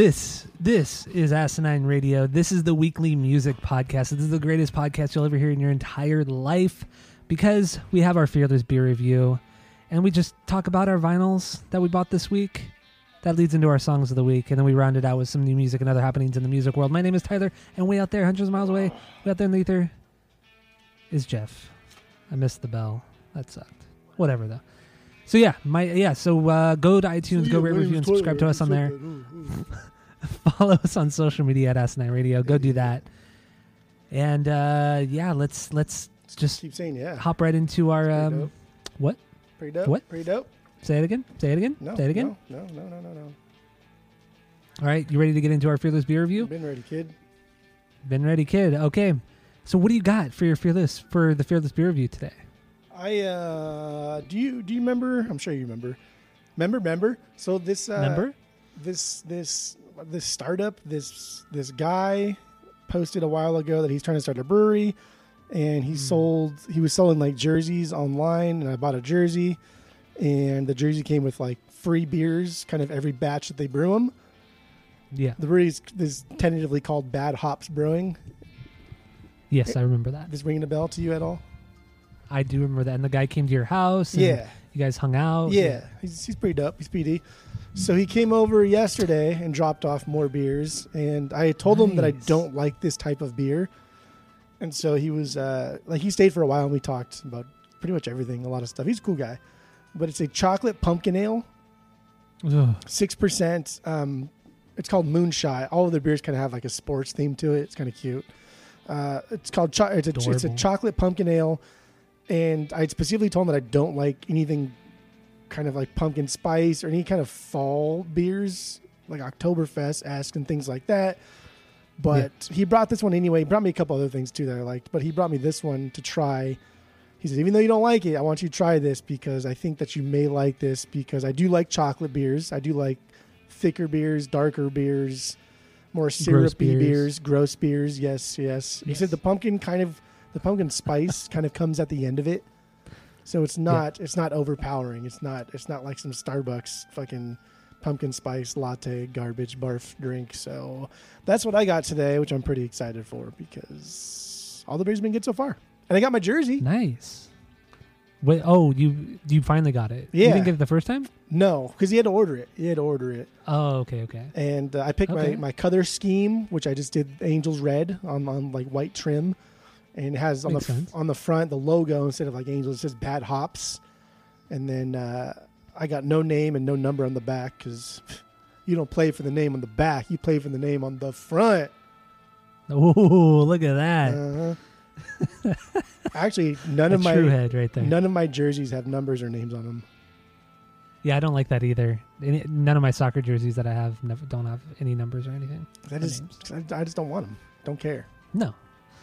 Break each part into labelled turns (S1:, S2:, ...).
S1: This this is Asinine Radio. This is the weekly music podcast. This is the greatest podcast you'll ever hear in your entire life because we have our fearless beer review and we just talk about our vinyls that we bought this week. That leads into our songs of the week, and then we round it out with some new music and other happenings in the music world. My name is Tyler, and way out there, hundreds of miles away, way out there in the ether, is Jeff. I missed the bell. That sucked. Whatever though. So yeah, my yeah. So uh, go to iTunes, go rate, review, and subscribe to us on there. Follow us on social media at Asinine Radio. Go do that. And uh, yeah, let's let's just
S2: Keep saying yeah.
S1: hop right into our um, what?
S2: Pretty dope.
S1: what?
S2: Pretty dope.
S1: Say it again. Say it again.
S2: No.
S1: Say it again.
S2: No, no, no, no, no.
S1: All right, you ready to get into our fearless beer review?
S2: Been ready, kid.
S1: Been ready, kid. Okay. So what do you got for your fearless for the fearless beer review today?
S2: I uh do you do you remember? I'm sure you remember. Remember, remember. So this uh
S1: Remember?
S2: this this this startup this this guy posted a while ago that he's trying to start a brewery and he hmm. sold he was selling like jerseys online and I bought a jersey and the jersey came with like free beers kind of every batch that they brew them.
S1: Yeah.
S2: The brewery is, is tentatively called Bad Hops Brewing.
S1: Yes, I remember that.
S2: Is ringing a bell to you at all?
S1: I do remember that. And the guy came to your house. and
S2: Yeah.
S1: You guys hung out.
S2: Yeah, he's, he's pretty dope. He's PD. So he came over yesterday and dropped off more beers, and I told him that I don't like this type of beer, and so he was uh, like he stayed for a while and we talked about pretty much everything, a lot of stuff. He's a cool guy, but it's a chocolate pumpkin ale, six percent. Um, it's called Moonshine. All of their beers kind of have like a sports theme to it. It's kind of cute. Uh, it's called cho- it's, a, it's a chocolate pumpkin ale, and I specifically told him that I don't like anything kind of like pumpkin spice or any kind of fall beers like Oktoberfest esque and things like that. But he brought this one anyway. He brought me a couple other things too that I liked, but he brought me this one to try. He said, even though you don't like it, I want you to try this because I think that you may like this because I do like chocolate beers. I do like thicker beers, darker beers, more syrupy
S1: beers.
S2: beers. gross beers. Yes, yes. He said the pumpkin kind of the pumpkin spice kind of comes at the end of it. So it's not it's not overpowering. It's not it's not like some Starbucks fucking pumpkin spice latte garbage barf drink. So that's what I got today, which I'm pretty excited for because all the beers have been good so far. And I got my jersey.
S1: Nice. Wait. Oh, you you finally got it.
S2: Yeah.
S1: You didn't get it the first time.
S2: No, because he had to order it. He had to order it.
S1: Oh, okay, okay.
S2: And uh, I picked
S1: Okay.
S2: my, my color scheme, which I just did Angels Red on, on like white trim. And it has on
S1: Makes
S2: the
S1: sense.
S2: on the front the logo instead of like Angels, it says Bad Hops. And then uh, I got no name and no number on the back because you don't play for the name on the back. You play for the name on the front.
S1: Oh, look at that.
S2: Uh-huh. Actually, none of my
S1: true head right there.
S2: none of my jerseys have numbers or names on them.
S1: Yeah, I don't like that either. Any, none of my soccer jerseys that I have never don't have any numbers or anything.
S2: I just. I, I just don't want them. Don't care.
S1: No,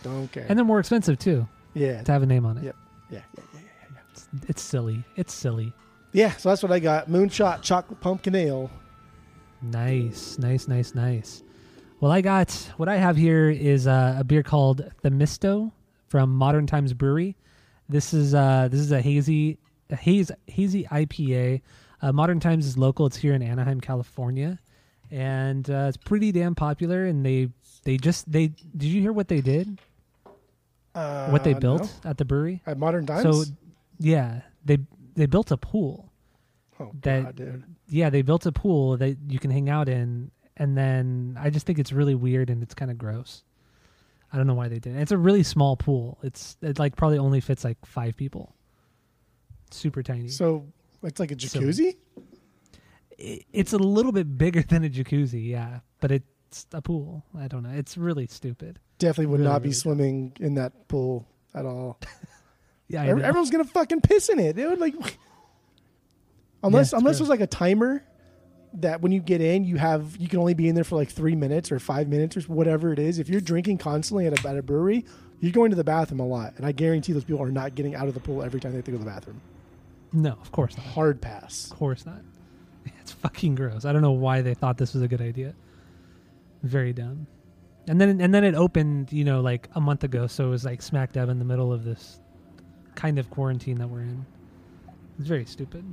S2: Don't care.
S1: and they're more expensive too
S2: yeah,
S1: to have a name on it.
S2: Yep. yeah, yeah, yeah, yeah.
S1: It's, it's silly. It's silly.
S2: Yeah, so that's what I got. Moonshot chocolate pumpkin ale.
S1: Nice, nice, nice, nice. Well, I got what I have here is uh, a beer called Themisto from Modern Times Brewery. This is uh, this is a hazy, a haze, hazy IPA. Uh, Modern Times is local. It's here in Anaheim, California, and uh, it's pretty damn popular. And they they just they did you hear what they did?
S2: Uh,
S1: what they built
S2: no.
S1: at the brewery?
S2: at Modern Times.
S1: So yeah, they they built a pool.
S2: oh
S1: that-
S2: god, dude.
S1: yeah, they built a pool that you can hang out in, and then I just think it's really weird and it's kind of gross. I don't know why they did it. It's a really small pool. It's it like probably only fits like five people. Super tiny.
S2: So it's like a
S1: So-
S2: jacuzzi.
S1: It's a little bit bigger than a jacuzzi, yeah, but it's a pool. I don't know. It's really stupid.
S2: Definitely would
S1: Really,
S2: not be
S1: really
S2: swimming in that pool at all.
S1: Yeah, I
S2: Ev-
S1: know.
S2: Everyone's gonna fucking piss in it, dude. Like, Unless
S1: it's
S2: unless there's like a timer that when you get in, you have you can only be in there for like three minutes or five minutes or whatever it is. If you're drinking constantly at a, at a brewery, you're going to the bathroom a lot, and I guarantee those people are not getting out of the pool every time they have to go to the bathroom.
S1: No, of course not.
S2: Hard pass.
S1: Of course not. It's fucking gross. I don't know why they thought this was a good idea. Very dumb. And then and then it opened, you know, like a month ago, so it was like smack dab in the middle of this kind of quarantine that we're in. It's very stupid.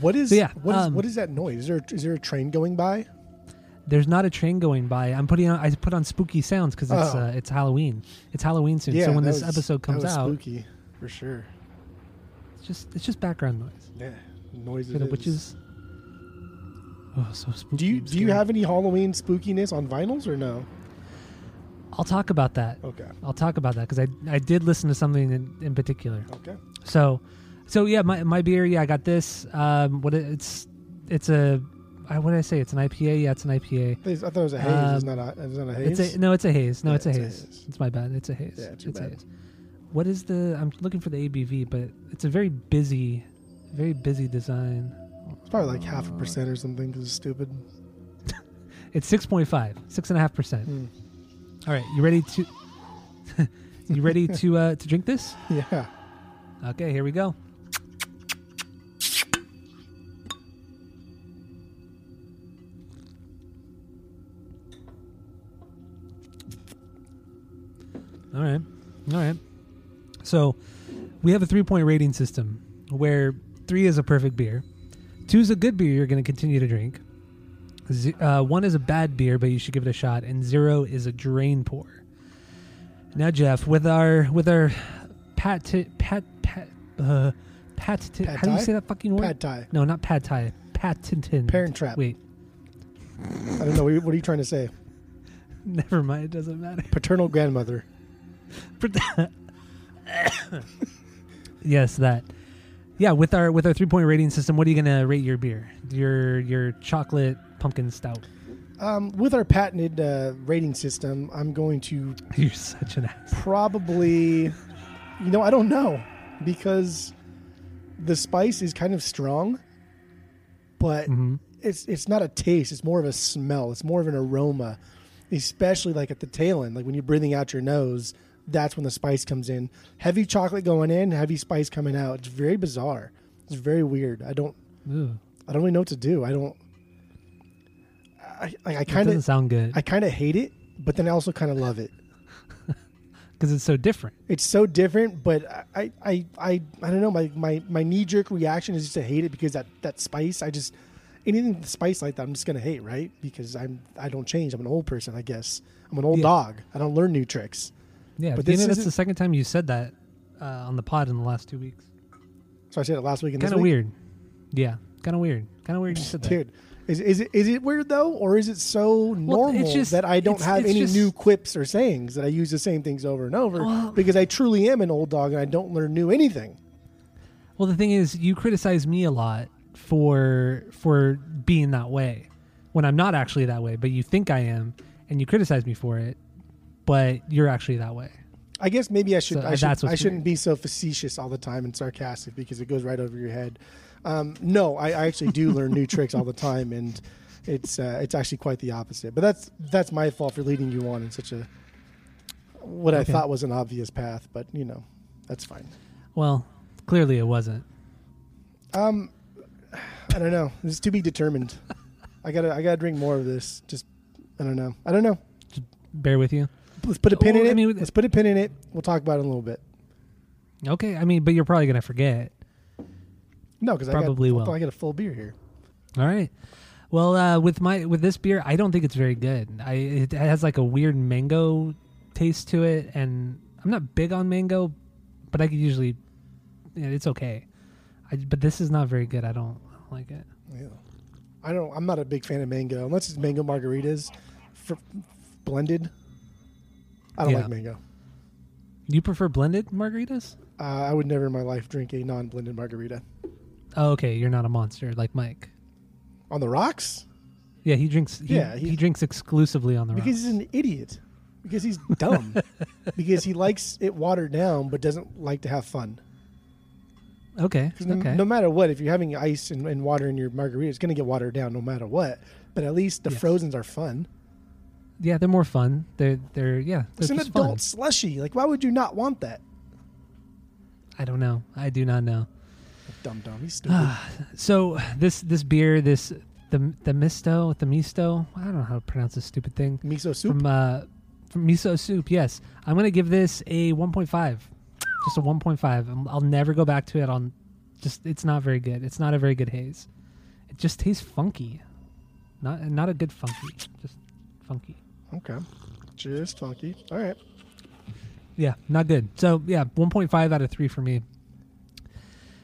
S2: What is
S1: So, yeah,
S2: what is
S1: um,
S2: what is that noise? Is there is there a train going by?
S1: There's not a train going by. I'm putting on. I put on spooky sounds because it's
S2: Oh.
S1: uh, it's Halloween. It's Halloween soon. Yeah, so when this
S2: was-
S1: episode comes out,
S2: spooky for sure.
S1: it's just it's just background noise.
S2: Yeah, noise.
S1: For
S2: it
S1: the
S2: is.
S1: Oh, so spooky.
S2: Do you do you have any Halloween spookiness on vinyls or no?
S1: I'll talk about that.
S2: Okay.
S1: I'll talk about that because I I did listen to something in, in particular.
S2: Okay.
S1: So, so yeah, my my beer. Yeah, I got this. Um, what it- it's it's a I, what did I say? It's an IPA. Yeah, it's an IPA.
S2: I thought it was a haze. it's
S1: Um,
S2: not a. It's not a haze.
S1: It's a no. It's a haze. No,
S2: Yeah,
S1: it's, a,
S2: it's a
S1: haze.
S2: haze.
S1: It's my bad. It's a haze.
S2: Yeah,
S1: it's
S2: too
S1: a
S2: bad.
S1: haze. What is the? I'm looking for the ABV, but it's a very busy, very busy design.
S2: Probably like half a percent or something because it's stupid.
S1: It's six point five, six and a half percent.
S2: Hmm.
S1: All right, you ready to? you ready to uh, to drink this?
S2: Yeah.
S1: Okay, here we go. All right. All right. So we have a three point rating system where three is a perfect beer, two is a good beer you're going to continue to drink, Z- uh, one is a bad beer but you should give it a shot, and zero is a drain pour. Now, Jeff, with our with our pat pat pat uh, patent.
S2: Pad
S1: How do you say that fucking word?
S2: Pad Thai.
S1: No, not pad thai. Patented.
S2: Parent trap.
S1: Wait,
S2: I don't know. What what are you trying to say?
S1: never mind. It doesn't matter.
S2: Paternal grandmother.
S1: yes, that. Yeah, with our with our three point rating system, what are you gonna rate your beer? Your your chocolate pumpkin stout.
S2: Um, with our patented uh, rating system, I'm going to
S1: You're such an ass.
S2: probably, you know, I don't know because the spice is kind of strong, but
S1: hmm
S2: it's it's not a taste. It's more of a smell. It's more of an aroma, especially like at the tail end, like when you're breathing out your nose. That's when the spice comes in. Heavy chocolate going in, heavy spice coming out. It's very bizarre. It's very weird. I don't
S1: Ooh,
S2: I don't really know what to do. I don't. I I, kind
S1: doesn't
S2: of
S1: sound good
S2: I kind of hate it, but then I also kind of love it.
S1: because it's so different.
S2: It's so different, but I I I I don't know. My my my knee jerk reaction is just to hate it because that that spice. I just anything with spice like that, I'm just gonna hate, right? Because I'm I don't change. I'm an old person, I guess. I'm an old
S1: Yeah.
S2: dog. I don't learn new tricks.
S1: Yeah,
S2: But this
S1: you know, that's
S2: isn't-
S1: the second time you said that uh, on the pod in the last two weeks.
S2: So I said it last week
S1: Kind of weird. Yeah, kind of weird. Kind of weird you said that.
S2: Dude, is, is it is it weird though, or is it so normal
S1: just-
S2: that I don't
S1: it's-
S2: have
S1: it's
S2: any
S1: just-
S2: new quips or sayings that I use the same things over and over
S1: Well-
S2: because I truly am an old dog and I don't learn new anything.
S1: Well, the thing is, you criticize me a lot for for being that way when I'm not actually that way, but you think I am, and you criticize me for it, but you're actually that way.
S2: I guess maybe I should
S1: so
S2: I, should, I shouldn't be so facetious all the time and sarcastic because it goes right over your head. Um, no, I, I actually do learn new tricks all the time, and it's uh, it's actually quite the opposite. But that's that's my fault for leading you on in such a what I thought was an obvious path. But you know, that's fine.
S1: Well, clearly it wasn't.
S2: Um, I don't know. This is to be determined. I gotta I gotta drink more of this. Just I don't know. I don't know.
S1: Just bear with you.
S2: Let's put a pin in
S1: Well, I
S2: it.
S1: mean,
S2: Let's put a pin in it. We'll talk about it in a little bit.
S1: Okay, I mean, but you're probably gonna forget.
S2: No, because I
S1: Probably
S2: got,
S1: will.
S2: I got a full beer here.
S1: All right. Well, uh, with my with this beer, I don't think it's very good. I it has like a weird mango taste to it, and I'm not big on mango, but I could usually, yeah, it's okay. I, but this is not very good. I don't, I don't like it.
S2: Yeah. I don't. I'm not a big fan of mango unless it's mango margaritas, for, blended. I don't
S1: Yeah.
S2: like mango.
S1: You prefer blended margaritas?
S2: Uh, I would never in my life drink a non-blended margarita
S1: Oh, okay. You're not a monster like Mike.
S2: on the rocks
S1: Yeah, he drinks. He,
S2: Yeah,
S1: he,
S2: he-
S1: drinks exclusively on the
S2: because
S1: rocks.
S2: Because he's an idiot. Because he's dumb. because he likes it watered down, but doesn't like to have fun.
S1: Okay.
S2: no,
S1: Okay.
S2: no matter what, if you're having ice and, and water in your margarita, it's going to get watered down no matter what. But at least the
S1: Yes.
S2: frozens are fun.
S1: Yeah, they're more fun. They're they're yeah. They're
S2: It's an adult
S1: fun.
S2: slushy. Like, why would you not want that?
S1: I don't know. I do not know.
S2: Dumb dumb. He's stupid.
S1: So this this beer, this the the misto, the misto. I don't know how to pronounce this stupid thing.
S2: Miso soup.
S1: From uh, from miso soup. Yes, I'm gonna give this a 1.5. Just a 1.5. I'm- I'll never go back to it. On just it's not very good. It's not a very good haze. It just tastes funky. Not not a good funky. Just funky.
S2: Okay. Just funky. All right.
S1: Yeah, not good. So yeah, 1.5 out of three for me.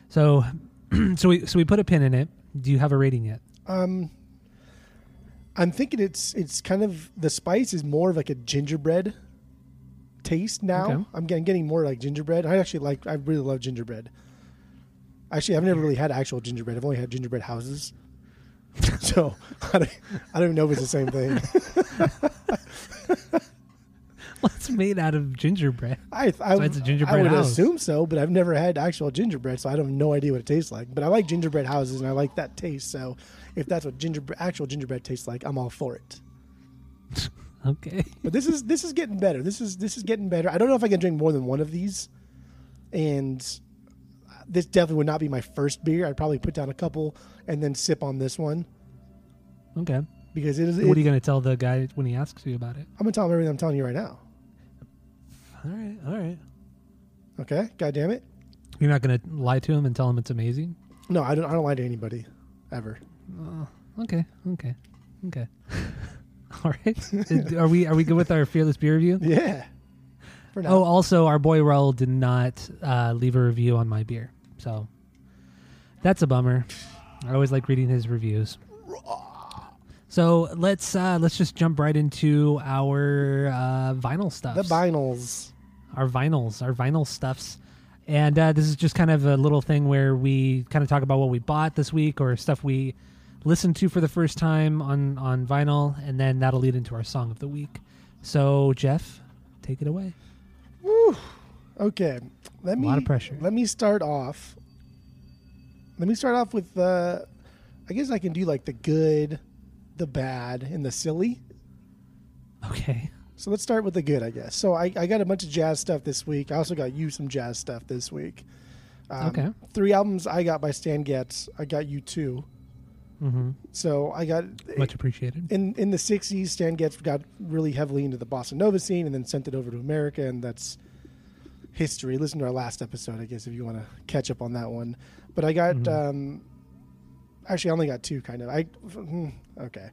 S1: So, so we so we put a pin in it. Do you have a rating yet?
S2: Um, I'm thinking it's it's kind of the spice is more of like a gingerbread taste now.
S1: Okay.
S2: I'm getting getting more like gingerbread. I actually like I really love gingerbread. Actually, I've never really had actual gingerbread. I've only had gingerbread houses. so I don't, I don't even know if it's the same thing.
S1: Well, it's made out of gingerbread.
S2: I I,
S1: So it's a
S2: I
S1: gingerbread
S2: would
S1: house.
S2: assume so, but I've never had actual gingerbread, so I have no idea what it tastes like. But I like gingerbread houses and I like that taste. So if that's what gingerbread actual gingerbread tastes like, I'm all for it.
S1: Okay.
S2: But this is this is getting better. This is this is getting better. I don't know if I can drink more than one of these, and this definitely would not be my first beer. I'd probably put down a couple and then sip on this one
S1: Okay.
S2: Because it is.
S1: what are you going to tell the guy when he asks you about it?
S2: I'm gonna tell him everything I'm telling you right now.
S1: All right. All right.
S2: Okay, God damn it.
S1: You're not going to lie to him and tell him it's amazing.
S2: No, I don't. I don't lie to anybody, ever.
S1: Oh, okay. Okay. Okay. All right. Are we are we good with our fearless beer review?
S2: Yeah. For now.
S1: Oh, also, our boy Raul did not uh, leave a review on my beer, so that's a bummer. I always like reading his reviews. So let's uh, let's just jump right into our uh, vinyl stuff.
S2: the vinyls.
S1: our vinyls, our vinyl stuffs. And uh, this is just kind of a little thing where we kind of talk about what we bought this week or stuff we listened to for the first time on, on vinyl, and then that'll lead into our song of the week. So, Jeff, take it away.
S2: Okay. Let
S1: A
S2: me.
S1: lot of pressure.
S2: Let me start off. Let me start off with. Uh, I guess I can do like the good, the bad, and the silly.
S1: Okay.
S2: So let's start with the good, I guess. So I, I got a bunch of jazz stuff this week. I also got you some jazz stuff this week. Um,
S1: Okay.
S2: Three albums I got by Stan Getz. I got you two.
S1: mm-hmm.
S2: So I got
S1: Much appreciated.
S2: in in the '60s. Stan Getz got really heavily into the bossa nova scene, and then sent it over to America, and that's history. Listen to our last episode, I guess, if you want to catch up on that one. But I got
S1: Mhm.
S2: um, actually I only got two, kind of. I hmm, okay.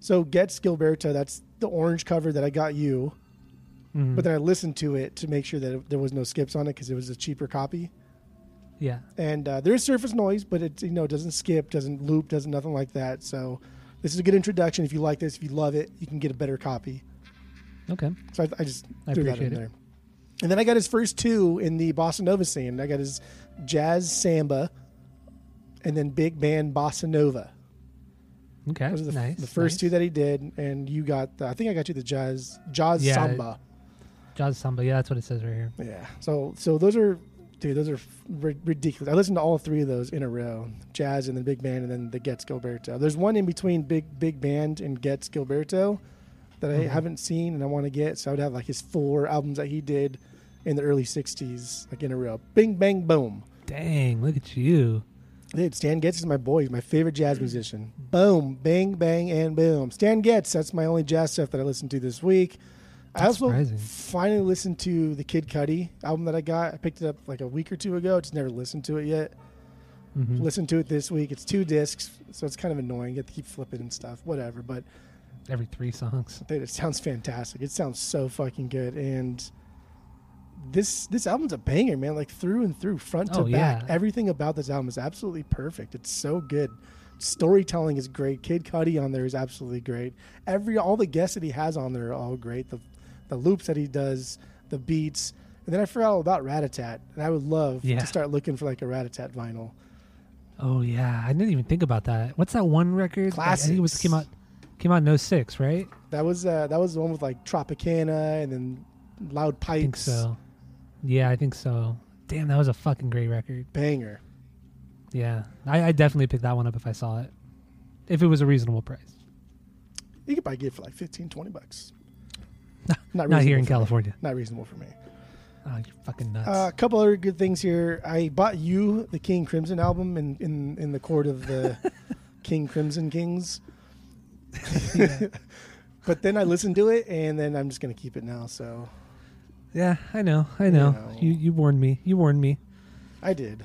S2: So Getz Gilberto, that's the orange cover that I got you.
S1: Mhm.
S2: But then I listened to it to make sure that it, there was no skips on it because it was a cheaper copy.
S1: yeah.
S2: And uh, there is surface noise, but it you know doesn't skip, doesn't loop, doesn't nothing like that. So this is a good introduction. If you like this, if you love it, you can get a better copy.
S1: Okay.
S2: So I, I just
S1: I
S2: threw that in
S1: it.
S2: there. And then I got his first two in the bossa nova scene. I got his jazz samba, and then big band bossa nova.
S1: Okay.
S2: Those are the,
S1: nice.
S2: the first
S1: nice.
S2: two that he did, and you got. The, I think I got you the jazz jazz
S1: Yeah.
S2: samba.
S1: Jazz Samba. Yeah, that's what it says right here.
S2: Yeah. So so those are dude, those are ri- ridiculous. I listened to all three of those in a row: jazz and then big band, and then the Getz Gilberto. There's one in between big big band and Getz Gilberto that I
S1: Mhm.
S2: haven't seen and I want to get. So I would have like his four albums that he did in the early '60s, like in a row. Bing bang boom.
S1: Dang, look at you.
S2: Dude, Stan Getz is my boy. He's my favorite jazz musician. Boom, bang, bang, and boom. Stan Getz. That's my only jazz stuff that I listened to this week. I
S1: That's
S2: also
S1: surprising.
S2: finally listened to the Kid Cudi album that I got. I picked it up like a week or two ago. Just never listened to it yet.
S1: Mhm.
S2: Listened to it this week. It's two discs, so it's kind of annoying. You have to keep flipping and stuff. Whatever, but
S1: Every three songs.
S2: dude, it sounds fantastic. It sounds so fucking good. And this this album's a banger, man. Like through and through, front to
S1: Oh,
S2: back.
S1: yeah.
S2: Everything about this album is absolutely perfect. It's so good. Storytelling is great. Kid Cudi on there is absolutely great. Every all the guests that he has on there are all great. The the loops that he does, the beats. And then I forgot all about Ratatat, and I would love
S1: Yeah.
S2: to start looking for like a Ratatat vinyl.
S1: Oh yeah, I didn't even think about that. What's that one record? I think it was came out came out in 06, right?
S2: That was uh, that was the one with like Tropicana and then Loud Pipes.
S1: I think so. Yeah, I think so. Damn, that was a fucking great record.
S2: Banger.
S1: Yeah, I, I definitely pick that one up if I saw it, if it was a reasonable price.
S2: You could probably get it for like 15, 20 bucks.
S1: Not,
S2: Not,
S1: here in
S2: for me.
S1: California.
S2: Not reasonable for me.
S1: Oh, you're fucking nuts.
S2: Uh, a couple other good things here. I bought you the King Crimson album in in, in the court of the King Crimson Kings. but then I listened to it, and then I'm just gonna keep it now. So
S1: yeah, I know, I know.
S2: know.
S1: You you warned me. You warned me.
S2: I did.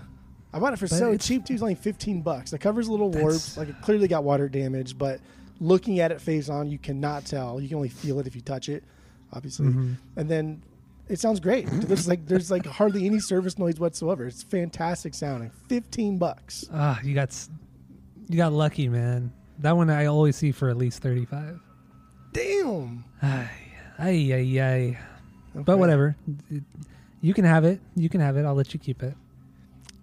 S2: I bought it for
S1: But
S2: so cheap too. It's only 15 bucks. The cover's a little warped. Like it clearly got water damage, but looking at it face on, you cannot tell. You can only feel it if you touch it, obviously.
S1: Mhm.
S2: And then it sounds great. There's like there's like hardly any service noise whatsoever. It's fantastic sounding. 15 bucks.
S1: Ah, you got you got lucky, man. That one I always see for at least thirty five.
S2: Damn.
S1: Ay, ay, ay, ay. But whatever. You can have it. You can have it. I'll let you keep it.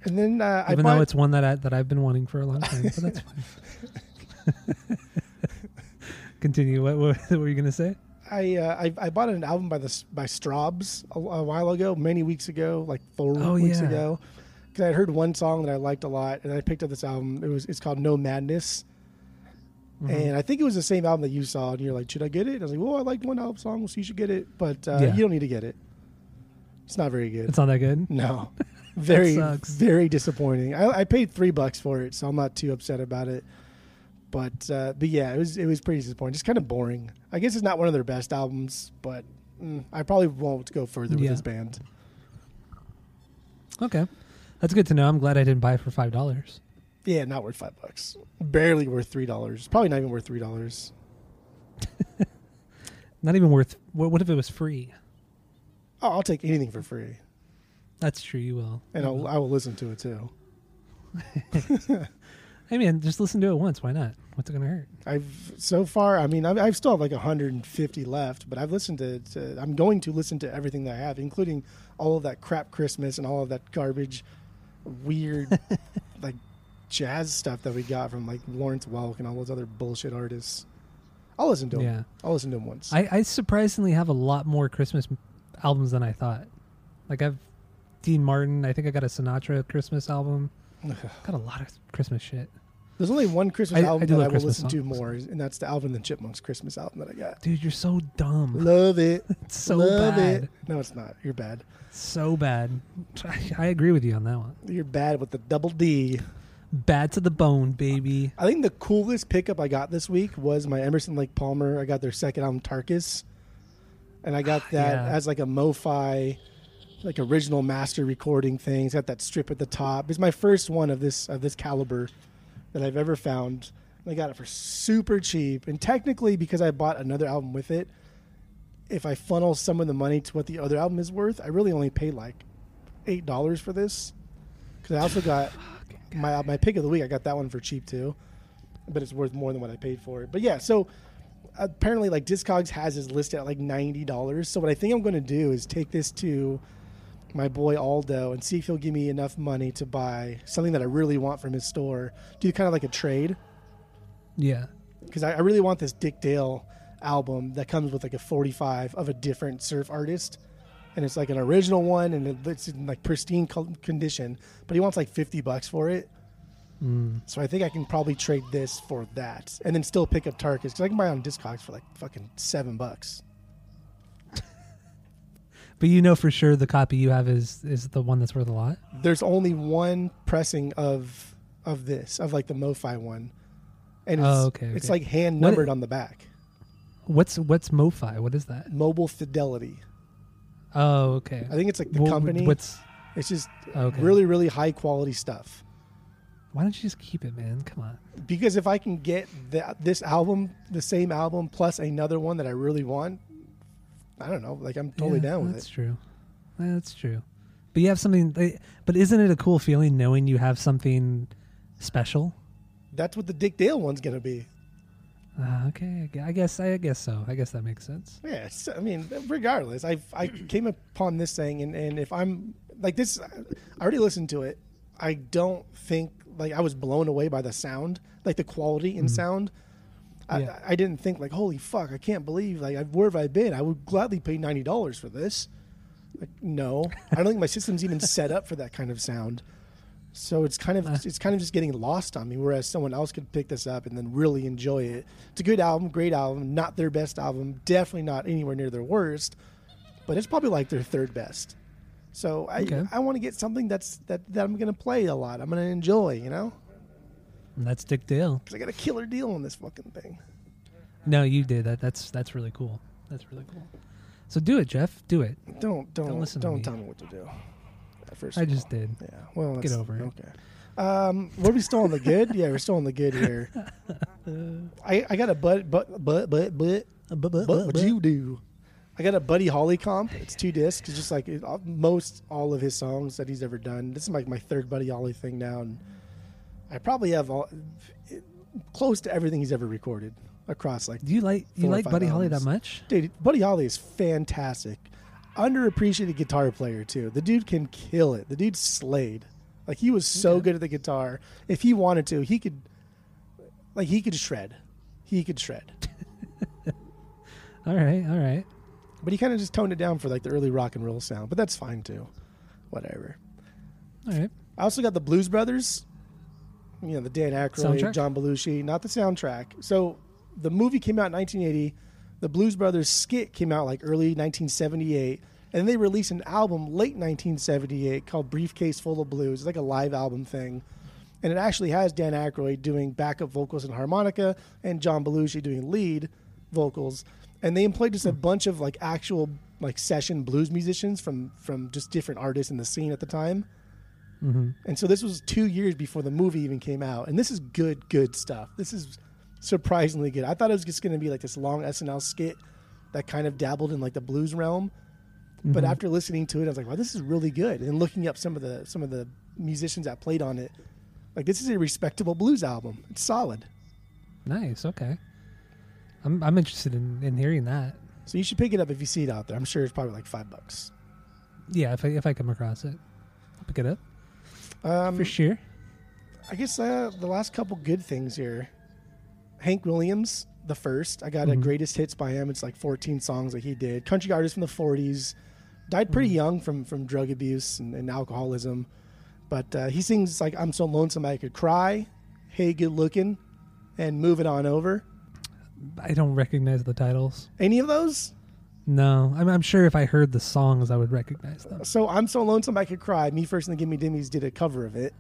S2: And then uh,
S1: Even though it's one that I, that I've been wanting for a long time, but that's fine. Continue. What, what, what were you gonna say?
S2: I, uh, I I bought an album by the by Strawbs a, a while ago, many weeks ago, like four
S1: Oh,
S2: weeks
S1: yeah.
S2: ago. Because I heard one song that I liked a lot, and I picked up this album. It was it's called Nomadness,
S1: Mhm.
S2: and I think it was the same album that you saw. And you're like, should I get it? I was like, well, I liked one album song, so you should get it. But uh,
S1: Yeah.
S2: you don't need to get it. It's not very good.
S1: it's not that good.
S2: no, very
S1: sucks.
S2: very disappointing. I, I paid three bucks for it, so I'm not too upset about it. But uh, but yeah, it was it was pretty disappointing. Just kind of boring. I guess it's not one of their best albums, but mm, I probably won't go further with
S1: Yeah.
S2: this band.
S1: Okay, that's good to know. I'm glad I didn't buy it for five dollars.
S2: Yeah, not worth five bucks. Barely worth three dollars. Probably not even worth three dollars.
S1: Not even worth. What, what if it was free?
S2: Oh, I'll take anything for free,
S1: That's true. You will.
S2: and
S1: You
S2: I'll,
S1: will.
S2: I will listen to it too.
S1: I mean, just listen to it once. Why not? What's it gonna hurt?
S2: I've so far. I mean, I've, I've still have like 150 left, but I've listened to, to. I'm going to listen to everything that I have, including all of that crap Christmas and all of that garbage, weird, like jazz stuff that we got from like Lawrence Welk and all those other bullshit artists. I'll listen to them.
S1: Yeah.
S2: I'll listen to them once.
S1: I, I surprisingly have a lot more Christmas m- albums than I thought. Like I've Dean Martin. I think I got a Sinatra Christmas album. Got a lot of Christmas shit,
S2: There's only one Christmas
S1: I- I
S2: album
S1: do
S2: that I will
S1: Christmas
S2: listen to more, and that's the Alvin and the Chipmunks Christmas album that I got.
S1: dude. You're so dumb.
S2: Love it.
S1: It's so
S2: Love
S1: bad.
S2: it. No, it's not. You're bad.
S1: So bad. I, I agree with you on that one.
S2: You're bad with the double D.
S1: Bad to the bone, baby.
S2: I think the coolest pickup I got this week was my Emerson Lake Palmer. I got their second album, Tarkus, and I got that
S1: Yeah.
S2: as like a MoFi, like original master recording thing. It's got that strip at the top. It's my first one of this of this caliber that I've ever found. And I got it for super cheap, and technically because I bought another album with it, if I funnel some of the money to what the other album is worth, I really only paid like eight dollars for this. Because I also got my uh, my pick of the week. I got that one for cheap too, but it's worth more than what I paid for it. But yeah, so apparently like Discogs has his list at like ninety dollars. So what I think I'm going to do is take this to my boy Aldo and see if he'll give me enough money to buy something that I really want from his store. Do kind of like a trade
S1: Yeah.
S2: because I, I really want this Dick Dale album that comes with like a 45 of a different surf artist. And it's like an original one and it's in like pristine condition, but he wants like 50 bucks for it.
S1: Mm.
S2: So I think I can probably trade this for that, and then still pick up Tarkus because I can buy it on Discogs for like fucking seven bucks.
S1: But you know for sure the copy you have is is the one that's worth a lot.
S2: There's only one pressing of of this of like the MoFi one, and it's,
S1: Oh, okay,
S2: it's like hand numbered on the back.
S1: What's what's MoFi? What is that?
S2: Mobile Fidelity.
S1: Oh, okay.
S2: I think it's like the
S1: Wh-
S2: company.
S1: What's
S2: it's just
S1: okay?
S2: really really high quality stuff.
S1: Why don't you just keep it, man? Come on.
S2: Because if I can get that this album, the same album plus another one that I really want, I don't know. Like I'm totally
S1: Yeah,
S2: down with it.
S1: that's
S2: it.
S1: true. That's true. But you have something. they- But isn't it a cool feeling knowing you have something special?
S2: That's what the Dick Dale one's gonna be.
S1: Uh, okay, I guess I guess so. I guess that makes sense.
S2: Yeah, it's- I mean, regardless, I I came upon this thing, and, and if I'm like this, I already listened to it. I don't think like I was blown away by the sound, like the quality in
S1: Mhm.
S2: sound. I,
S1: Yeah.
S2: I didn't think like, holy fuck, I can't believe like where have I been? I would gladly pay ninety dollars for this. Like, no, I don't think my system's even set up for that kind of sound. So it's kind of
S1: Uh.
S2: it's kind of just getting lost on me. Whereas someone else could pick this up and then really enjoy it. It's a good album, great album, not their best album, definitely not anywhere near their worst, but it's probably like their third best. So I
S1: Okay.
S2: I want to get something that's that that I'm gonna play a lot. I'm gonna enjoy, you know,
S1: And that's Dick Dale.
S2: because I got a killer deal on this fucking thing.
S1: No, you did that. That's that's really cool. That's really cool. So do it, Jeff. Do it.
S2: Don't don't
S1: Don't listen
S2: don't tell
S1: me
S2: what to do. First,
S1: I
S2: of
S1: just
S2: all.
S1: did.
S2: Yeah. Well,
S1: Get
S2: that's-
S1: over it.
S2: Okay. Um, are we still on the good? yeah, we're still on the good here. I, I got a but but but but but but but what you do? I got a Buddy Holly comp. It's two discs. It's just like it, uh, most all of his songs that he's ever done. This is like my third Buddy Holly thing now, and I probably have all it, close to everything he's ever recorded across like
S1: Do you like you
S2: Four or
S1: like
S2: five
S1: Buddy Holly that
S2: albums.
S1: much?
S2: Dude, Buddy Holly is fantastic. Underappreciated guitar player too. The dude can kill it. The dude slayed. Like he was so
S1: Okay.
S2: good at the guitar. If he wanted to, he could like he could shred. He could shred.
S1: All right, all right.
S2: But he kind of just toned it down for like the early rock and roll sound, but that's fine too. Whatever.
S1: All right.
S2: I also got the Blues Brothers. You know, the Dan Aykroyd,
S1: Soundtrack?
S2: John Belushi, not the soundtrack. So the movie came out in 1980. The Blues Brothers skit came out like early 1978. And they released an album late 1978 called Briefcase Full of Blues. It's like a live album thing. And it actually has Dan Aykroyd doing backup vocals and harmonica and John Belushi doing lead vocals. And they employed just a bunch of like actual like session blues musicians from from just different artists in the scene at the time.
S1: Mm-hmm.
S2: And so this was two years before the movie even came out. And this is good, good stuff. This is surprisingly good. I thought it was just going to be like this long SNL skit that kind of dabbled in like the blues realm. But
S1: Mm-hmm.
S2: after listening to it, I was like, wow, this is really good. And looking up some of the some of the musicians that played on it, like this is a respectable blues album. It's solid.
S1: Nice. Okay. I'm I'm interested in, in hearing that.
S2: So you should pick it up if you see it out there. I'm sure it's probably like five bucks.
S1: Yeah, if I if I come across it, I'll pick it up
S2: Um,
S1: for sure.
S2: I guess uh, the last couple good things here. Hank Williams, the first. I got a
S1: Mhm.
S2: greatest hits by him. It's like 14 songs that he did. Country artist from the 40s. Died pretty
S1: Mhm.
S2: young from from drug abuse and, and alcoholism. But uh, he sings like "I'm so lonesome I could cry," "Hey, good looking," and "Moving on over."
S1: I don't recognize the titles.
S2: Any of those?
S1: No, I'm I'm sure if I heard the songs, I would recognize them.
S2: So "I'm so lonesome I could cry." Me first and the Gimme Gimmes did a cover of it.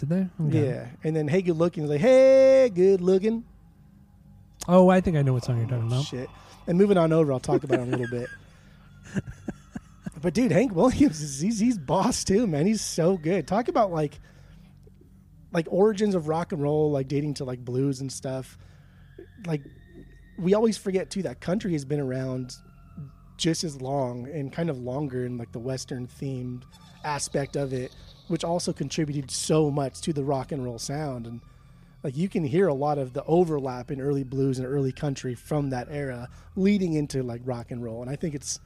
S1: Did they? Okay.
S2: Yeah, and then "Hey, good looking" is like "Hey, good looking."
S1: Oh, I think I know what song you're talking oh, about.
S2: Shit. And moving on over, I'll talk about it in a little bit. But dude, Hank Williams is he's, he's boss too, man. He's so good. Talk about like like origins of rock and roll, like dating to like blues and stuff. Like we always forget too that country has been around just as long and kind of longer in like the western themed aspect of it, which also contributed so much to the rock and roll sound and like you can hear a lot of the overlap in early blues and early country from that era leading into like rock and roll and i think it's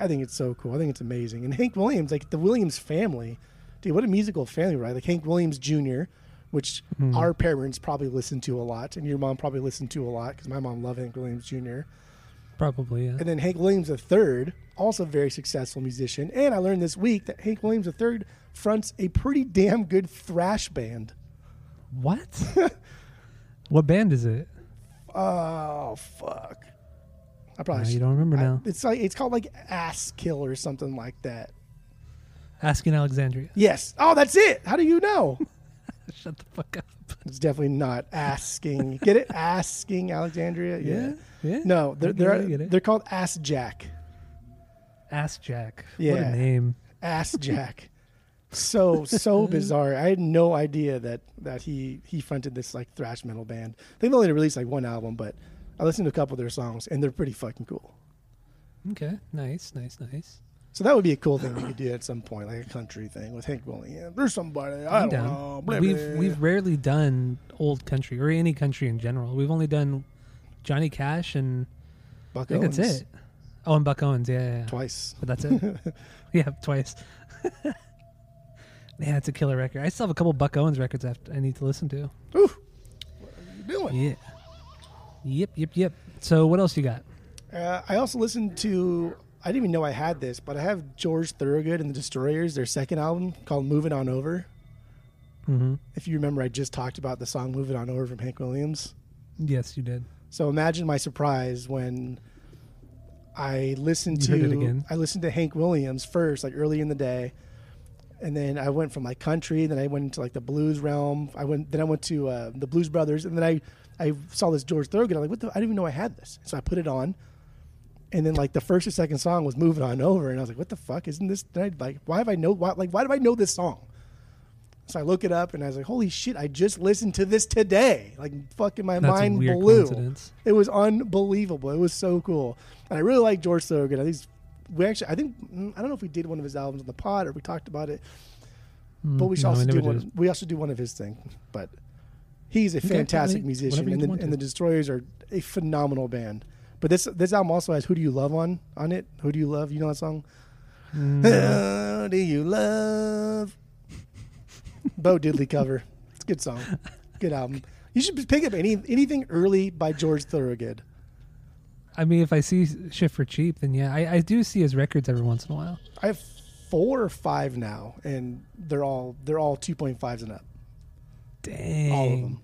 S2: i think it's so cool i think it's amazing and hank williams like the williams family dude what a musical family right like hank williams jr which
S1: Mhm.
S2: our parents probably listened to a lot and your mom probably listened to a lot because my mom loved hank williams jr
S1: Probably. Yeah.
S2: and then hank williams III, also a very successful musician and i learned this week that hank williams III fronts a pretty damn good thrash band
S1: What? what band is it?
S2: Oh fuck! I probably should-
S1: you don't remember
S2: I-
S1: now.
S2: it's like it's called like Ass Kill or something like that.
S1: Asking Alexandria.
S2: Yes. Oh, that's it. How do you know?
S1: Shut the fuck up.
S2: It's definitely not asking. Get it? Asking Alexandria. Yeah.
S1: Yeah.
S2: No, they're
S1: I get it, I
S2: they're
S1: it.
S2: they're called Assjack.
S1: Ass Jack. What
S2: Yeah.
S1: a name.
S2: Assjack. So so mm-hmm. bizarre. I had no idea that that he he fronted this like thrash metal band. They've only released like one album, but I listened to a couple of their songs and they're pretty fucking cool.
S1: Okay. Nice. Nice. Nice.
S2: So that would be a cool thing we could do at some point, like a country thing with Hank Williams. There's somebody I
S1: I'm
S2: don't
S1: down.
S2: know. blah,
S1: we've
S2: blah.
S1: we've rarely done old country or any country in general. We've only done Johnny Cash and
S2: Buck
S1: I think
S2: Owens
S1: that's it. Oh, and Buck Owens. Yeah. yeah, yeah.
S2: twice.
S1: But that's it. yeah, twice. Man, it's a killer record. I still have a couple Buck Owens records I, I need to listen to.
S2: Ooh, what are you doing?
S1: Yeah. Yep, yep, yep. So what else you got?
S2: Uh, I also listened to. I didn't even know I had this, but I have George Thorogood and the Destroyers, their second album called "Moving On Over."
S1: hmm
S2: If you remember, I just talked about the song "Moving On Over" from Hank Williams.
S1: Yes, you did.
S2: So imagine my surprise when I listened
S1: You
S2: to
S1: heard it again?
S2: I listened to Hank Williams first, like early in the day, and then I went from like country, then I went into like the blues realm. I went then I went to uh, the Blues Brothers, and then I I saw this George Thorogood. I'm like, what the? I didn't even know I had this. So I put it on, and then like the first or second song was moving on over, and I was like, what the fuck? Isn't this? Did I, like, why have I know? Why, like, why do I know this song? So I look it up, and I was like, holy shit! I just listened to this today. Like, fucking my
S1: That's
S2: mind blew. It was unbelievable. It was so cool, and I really like George Thorogood. I think he's- we actually, I think, mm, I don't know if we did one of his albums on the pod or we talked about it, but we should
S1: Mm, no,
S2: also do
S1: did.
S2: one. We also do one of his things. But he's a
S1: Okay,
S2: fantastic musician, and the, and the. Destroyers are a phenomenal band. But this this album also has "Who Do You Love" on on it. Who do you love? You know that song?
S1: Mm,
S2: Who do you love? Bo Diddley cover. It's a good song. Good album. You should pick up any anything early by George Thorogood.
S1: I mean, if I see shit for cheap, then yeah, I, I do see his records every once in a while.
S2: I have four or five now, and they're all they're all two point fives and up.
S1: Dang,
S2: All of them.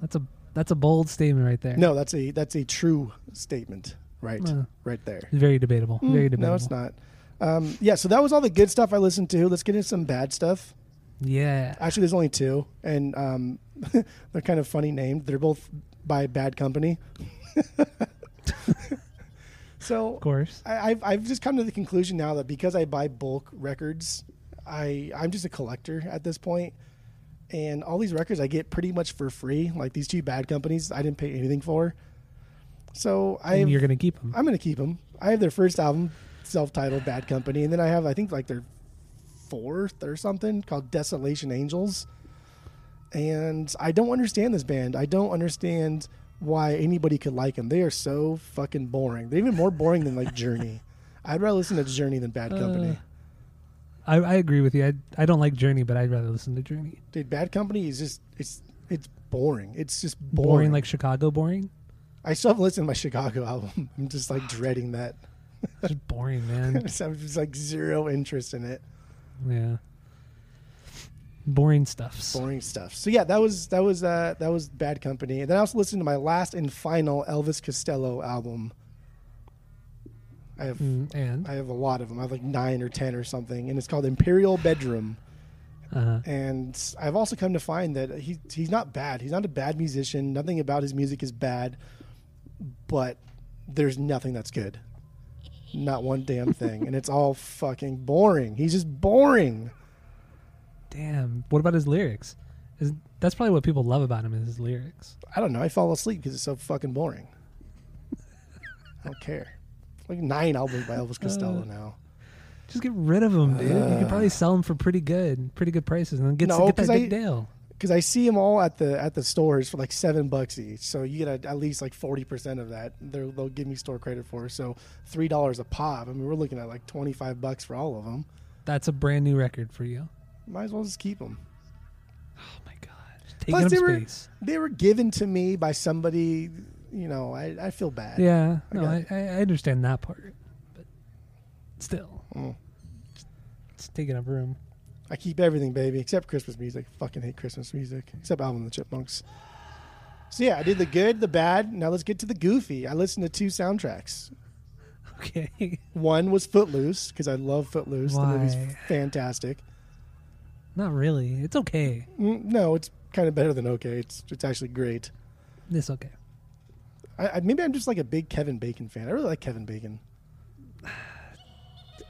S1: That's a that's a bold statement right there.
S2: No, that's a that's a true statement. Right,
S1: Uh,
S2: right there.
S1: very debatable. Very
S2: Mm,
S1: debatable.
S2: No, it's not. Um, yeah, so that was all the good stuff I listened to. Let's get into some bad stuff.
S1: Yeah.
S2: Actually, there's only two, and um, they're kind of funny named. They're both by Bad Company. so
S1: Of course.
S2: I, I've I've just come to the conclusion now that because I buy bulk records, I I'm just a collector at this point, and all these records I get pretty much for free. Like these two bad companies, I didn't pay anything for. So I
S1: you're gonna keep them.
S2: I'm gonna keep them. I have their first album, self-titled Bad Company, and then I have I think like their fourth or something called Desolation Angels. And I don't understand this band. I don't understand why anybody could like them. They are so fucking boring. They're even more boring than like Journey. I'd rather listen to Journey than Bad Company.
S1: Uh, I, I agree with you. I I don't like Journey, but I'd rather listen to Journey.
S2: Dude, Bad Company is just it's it's boring. It's just
S1: Boring,
S2: boring.
S1: like Chicago. Boring.
S2: I still haven't listened to my Chicago album. I'm just like dreading that.
S1: Just boring, man.
S2: I'm just like zero interest in it.
S1: yeah. Boring stuffs.
S2: boring stuff. So yeah, that was that was uh, that was Bad Company. And then I also listened to my last and final Elvis Costello album. I have
S1: Mm, and
S2: I have a lot of them. I have like nine or ten or something, and it's called Imperial Bedroom.
S1: uh,
S2: And I've also come to find that he he's not bad. He's not a bad musician. Nothing about his music is bad, but there's nothing that's good. Not one damn thing, and it's all fucking boring. He's just boring.
S1: Damn. What about his lyrics? Is that's probably what people love about him is his lyrics.
S2: I don't know. I fall asleep because it's so fucking boring. I don't care. Like nine albums by Elvis Costello
S1: Uh,
S2: now.
S1: Just get rid of him, dude. you could probably sell them for pretty good, pretty good prices, and then get,
S2: No,
S1: get that Dick
S2: I-
S1: Dale.
S2: Because I see them all at the at the stores for like seven bucks each. So you get a, at least like forty percent of that. They're, they'll give me store credit for. So three dollars a pop. I mean, we're looking at like twenty five bucks for all of them.
S1: That's a brand new record for you.
S2: Might as well just keep them.
S1: Oh my god, taking
S2: Plus,
S1: up
S2: they were they were given to me by somebody. You know, I, I feel bad.
S1: Yeah,
S2: I
S1: no, I, I, understand that part, but still,
S2: Mm.
S1: it's taking up room.
S2: I keep everything, baby, except Christmas music. Fucking hate Christmas music, except Alvin and the Chipmunks. So yeah, I did the good, the bad. Now let's get to the goofy. I listened to two soundtracks.
S1: Okay,
S2: One was Footloose because I love Footloose. The movie's fantastic.
S1: Not really. It's okay.
S2: Mm, No, it's kind of better than okay. It's it's actually great.
S1: It's okay.
S2: I, I, maybe I'm just like a big Kevin Bacon fan. I really like Kevin Bacon.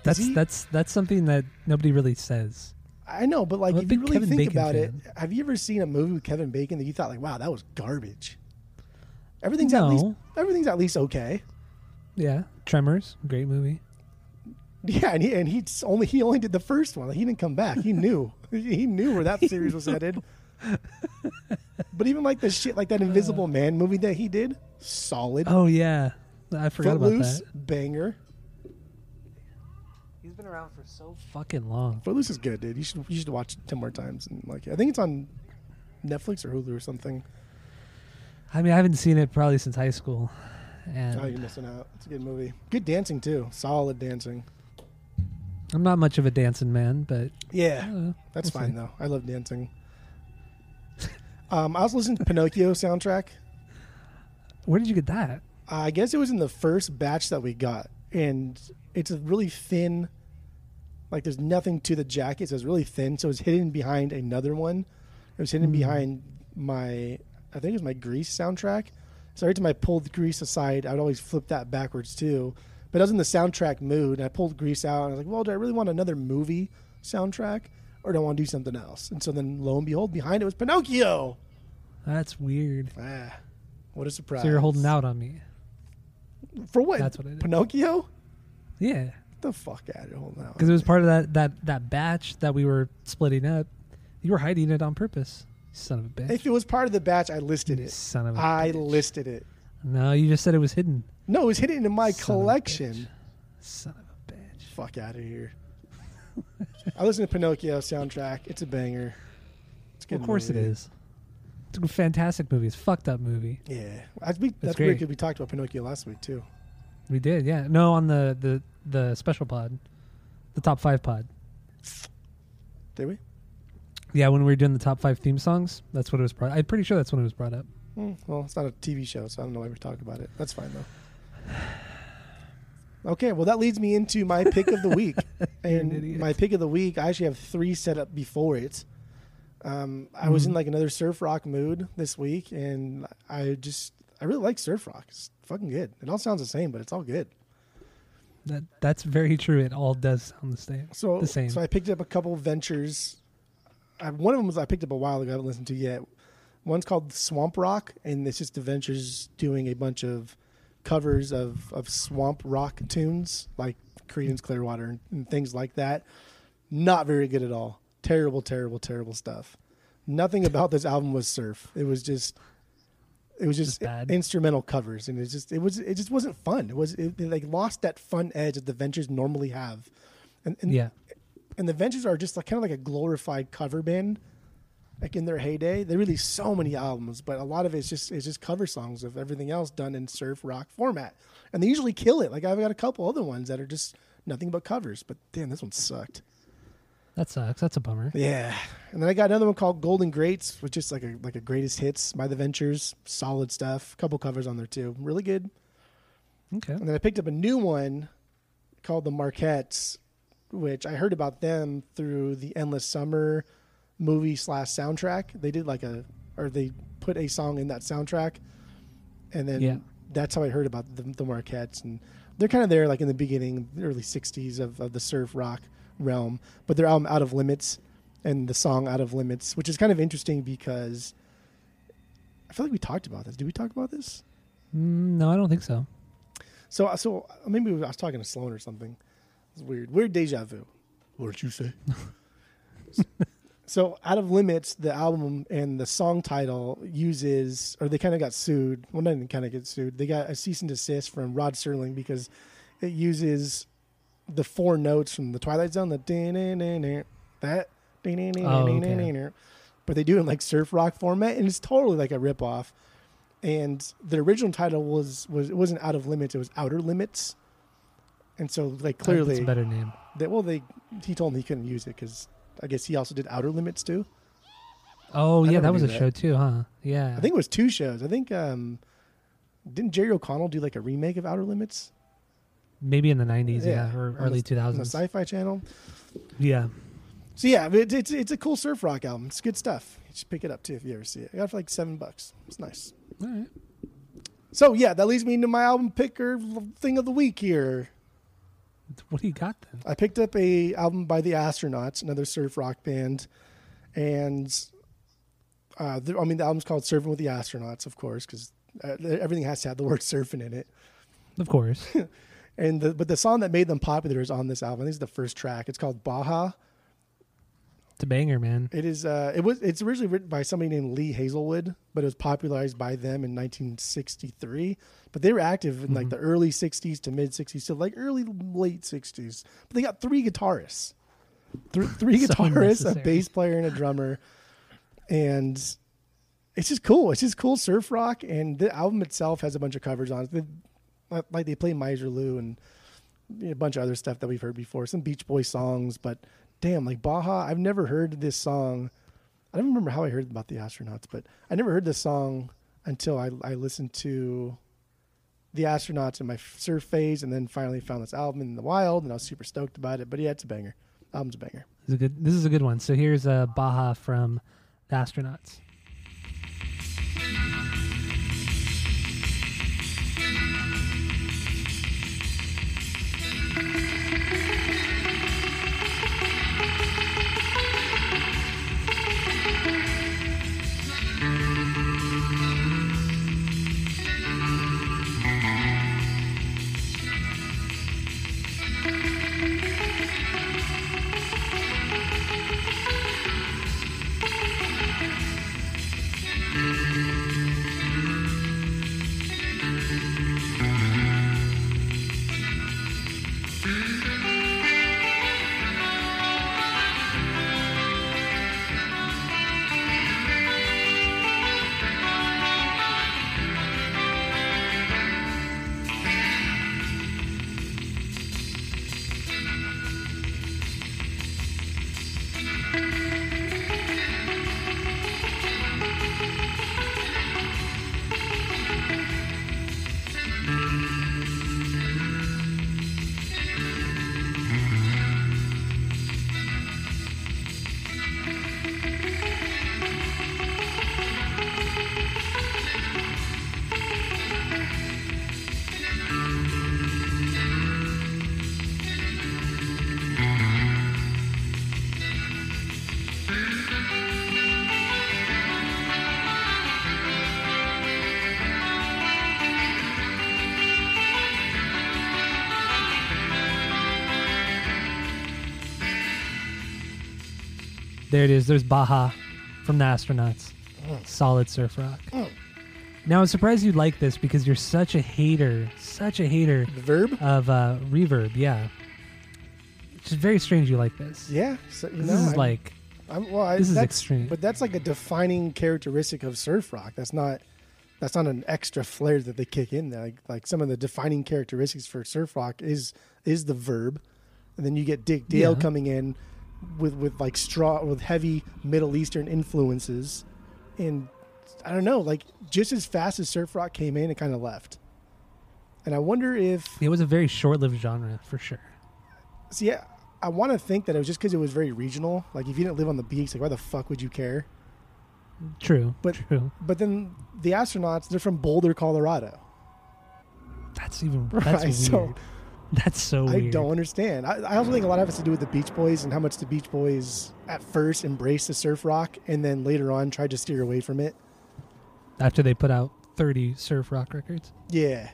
S1: That's
S2: he-
S1: that's that's something that nobody really says.
S2: I know, but like
S1: I'm a
S2: if you
S1: big
S2: really
S1: Kevin
S2: think
S1: Bacon
S2: about it, have you ever seen a movie with Kevin Bacon that you thought like, wow, that was garbage? Everything's at least
S1: No.
S2: everything's at least okay.
S1: Yeah, Tremors, great movie.
S2: Yeah, and he and he only he only did the first one. He didn't come back. He knew he knew where that series was headed. But even like the shit like that Invisible uh. Man movie that he did, solid.
S1: Oh yeah, I forgot
S2: Footloose,
S1: about that.
S2: banger.
S1: He's been around for so fucking long.
S2: Footloose is good, dude. You should you should watch it ten more times and like I think it's on Netflix or Hulu or something.
S1: I mean, I haven't seen it probably since high school, oh, and
S2: Oh, you're missing out. It's a good movie. Good dancing too. Solid dancing.
S1: I'm not much of a dancing man, but
S2: Yeah, that's
S1: we'll
S2: fine
S1: see.
S2: though. I love dancing. Um, I was listening to Pinocchio soundtrack.
S1: Where did you get that?
S2: I guess it was in the first batch that we got, and it's a really thin. Like there's nothing to the jacket, so it's really thin. So it's hidden behind another one. It was hidden
S1: Hmm.
S2: behind my, I think it was my Grease soundtrack. So every time I pulled Grease aside, I would always flip that backwards too. But I was in the soundtrack mood, and I pulled Grease out, and I was like, "Well, do I really want another movie soundtrack, or do I want to do something else?" And so then, lo and behold, behind it was Pinocchio.
S1: That's weird.
S2: Ah, what a surprise!
S1: So you're holding out on me.
S2: for what?
S1: That's what it is.
S2: Pinocchio.
S1: Yeah,
S2: Get the fuck out of holding out.
S1: because it was part of that that that batch that we were splitting up. You were hiding it on purpose. Son of a bitch.
S2: If it was part of the batch, I listed it.
S1: Son of a
S2: I
S1: bitch.
S2: I listed it.
S1: No, you just said it was hidden.
S2: No, it was hidden in my
S1: Son
S2: collection.
S1: bitch. Son of a bitch.
S2: Fuck out of here. I listen to Pinocchio soundtrack. It's a banger. It's a good
S1: of course
S2: movie.
S1: it is. It's a fantastic movie. It's a fucked up movie.
S2: Yeah, I, we, that's
S1: great.
S2: weird because we talked about Pinocchio last week too.
S1: We did, yeah. No, on the the the special pod, the top five pod.
S2: Did we?
S1: Yeah, when we were doing the top five theme songs, that's what it was brought. I'm pretty sure that's when it was brought up.
S2: Hmm, well, it's not a TV show, so I don't know why we're talking about it. That's fine though. Okay, well that leads me into my pick of the week, and my pick of the week. I actually have three set up before it. Um, I was in
S1: Mhm.
S2: like another surf rock mood this week, and I just I really like surf rock. It's fucking good. It all sounds the same, but it's all good.
S1: That that's very true. It all does sound the same.
S2: So
S1: The same.
S2: So I picked up a couple ventures. I, one of them was I picked up a while ago. I haven't listened to yet. One's called Swamp Rock, and it's just the Ventures doing a bunch of covers of, of swamp rock tunes like Creedence Clearwater and, and things like that. Not very good at all. Terrible, terrible, terrible stuff. Nothing about this album was surf. It was just it was just,
S1: Just bad.
S2: instrumental covers and it just it was it just wasn't fun. It was it, it like lost that fun edge that the Ventures normally have. And, and
S1: Yeah,
S2: and the Ventures are just like kind of like a glorified cover band, like in their heyday. They release so many albums, but a lot of it's just it's just cover songs of everything else done in surf rock format, and they usually kill it. Like I've got a couple other ones that are just nothing but covers, but damn, this one sucked.
S1: that sucks. That's a bummer.
S2: Yeah, and then I got another one called Golden Greats, which is like a like a greatest hits by the Ventures, solid stuff. couple covers on there too, really good.
S1: Okay.
S2: And then I picked up a new one called the Marketts, which I heard about them through the Endless Summer movie slash soundtrack. They did like a, or they put a song in that soundtrack, and then
S1: Yeah.
S2: that's how I heard about the, the Marketts. And they're kind of there like in the beginning, early '60s of, of the surf rock realm. But their album Out of Limits and the song Out of Limits, which is kind of interesting because I feel like we talked about this. Did we talk about this?
S1: Mm, no, I don't think so.
S2: So, so maybe I was talking to Sloan or something. It's weird. Weird deja vu. What did you say? so, Out of Limits, the album and the song title uses, or they kind of got sued. Well, not even kind of get sued. They got a cease and desist from Rod Serling because it uses the four notes from the Twilight Zone, the that, da-na-na-na-na-na, oh, but they do it in like surf rock format, and it's totally like a ripoff and the original title was was it wasn't out of limits it was outer limits and so like clearly
S1: a better name.
S2: that well they he told me he couldn't use it because i guess he also did outer limits too
S1: Oh
S2: I
S1: yeah, that was a
S2: that.
S1: show too, huh? Yeah.
S2: i think it was two shows i think um didn't jerry o'connell do like a remake of outer limits
S1: maybe in the '90s, yeah,
S2: Yeah,
S1: or early
S2: on the
S1: 2000s.
S2: sci-fi channel
S1: Yeah.
S2: so yeah it's, it's it's a cool surf rock album it's good stuff you should pick it up too if you ever see it i got it for like seven bucks it's nice
S1: All right.
S2: so yeah that leads me into my album picker thing of the week here
S1: What do you got then?
S2: I picked up a album by the Astronauts, another surf rock band, and uh, the, I mean the album's called "Surfing with the Astronauts," of course, because uh, everything has to have the word "surfing" in it.
S1: Of course.
S2: And the, but the song that made them popular is on this album. I think it's the first track. It's called Baja.
S1: It's a banger, man.
S2: It is. Uh, it was. It's originally written by somebody named Lee Hazlewood, but it was popularized by them in 1963. But they were active in like
S1: Mhm.
S2: the early 60s to mid 60s, to like early late 60s. But they got three guitarists, Th- three
S1: So
S2: guitarists, a bass player, and a drummer, and it's just cool. It's just cool surf rock, and the album itself has a bunch of covers on it. They- Like they play Misirlou and a bunch of other stuff that we've heard before, some Beach Boy songs, but damn, like Baja, I've never heard this song I don't remember how I heard about the astronauts, but I never heard this song until I, I listened to the astronauts in my surf phase, and then finally found this album in the wild, and I was super stoked about it. But yeah, it's a banger. Album's a banger.
S1: This is a good. This is a good one. So here's uh, Baja from the Astronauts. There it is. There's Baja from the Astronauts. Solid surf rock. Now I'm surprised you like this because you're such a hater, such a hater
S2: The verb?
S1: of uh, reverb. Yeah, it's very strange you like this.
S2: Yeah. So, you
S1: this
S2: know,
S1: is
S2: I'm-
S1: like
S2: I'm, well, I,
S1: this is
S2: that's,
S1: extreme.
S2: But that's like a defining characteristic of surf rock. That's not that's not an extra flair that they kick in there. Like, like some of the defining characteristics for surf rock is is the verb, and then you get Dick Dale
S1: Yeah.
S2: coming in with with like straw with heavy Middle Eastern influences, and I don't know, like just as fast as surf rock came in, it kind of left. And I wonder if
S1: it was a very short-lived genre for sure.
S2: see, I, I want to think that it was just because it was very regional. Like if you didn't live on the beach, like why the fuck would you care?
S1: True,
S2: But-
S1: true.
S2: But then the astronauts, they're from Boulder, Colorado.
S1: That's even that's
S2: Right,
S1: weird.
S2: so-
S1: that's so
S2: I
S1: weird.
S2: don't understand. I, I also think a lot of it has to do with the Beach Boys and how much the Beach Boys at first embraced the surf rock and then later on tried to steer away from it.
S1: After they put out 30 surf rock records.
S2: Yeah.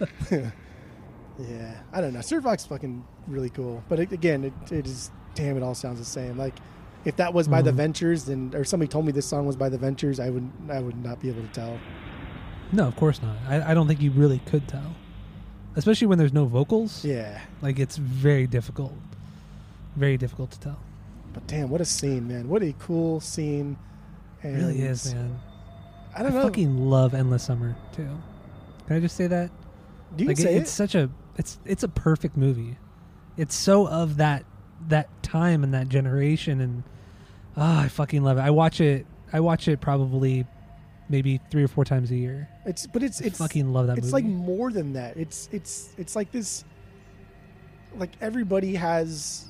S2: yeah. I don't know. Surf rock's fucking really cool. But it, again, it, it is, damn, it all sounds the same. Like, if that was by the
S1: Mhm.
S2: Ventures, then, or somebody told me this song was by the Ventures, I would, I would not be able to tell.
S1: No, of course not. I, I don't think you really could tell, especially when there's no vocals.
S2: Yeah.
S1: Like it's very difficult, very difficult to tell.
S2: But damn, what a scene, man! What a cool scene.
S1: It
S2: And
S1: really is, man.
S2: I
S1: I,
S2: don't know.
S1: fucking love Endless Summer too. Can I just say that?
S2: Do you
S1: like
S2: say
S1: it,
S2: it?
S1: it's such a it's it's a perfect movie. It's so of that that time and that generation, and ah, I fucking love it. I watch it. I watch it probably maybe three or four times a year.
S2: It's but it's
S1: I
S2: it's
S1: fucking love that
S2: it's
S1: movie.
S2: like more than that. It's it's it's like this. Like everybody has,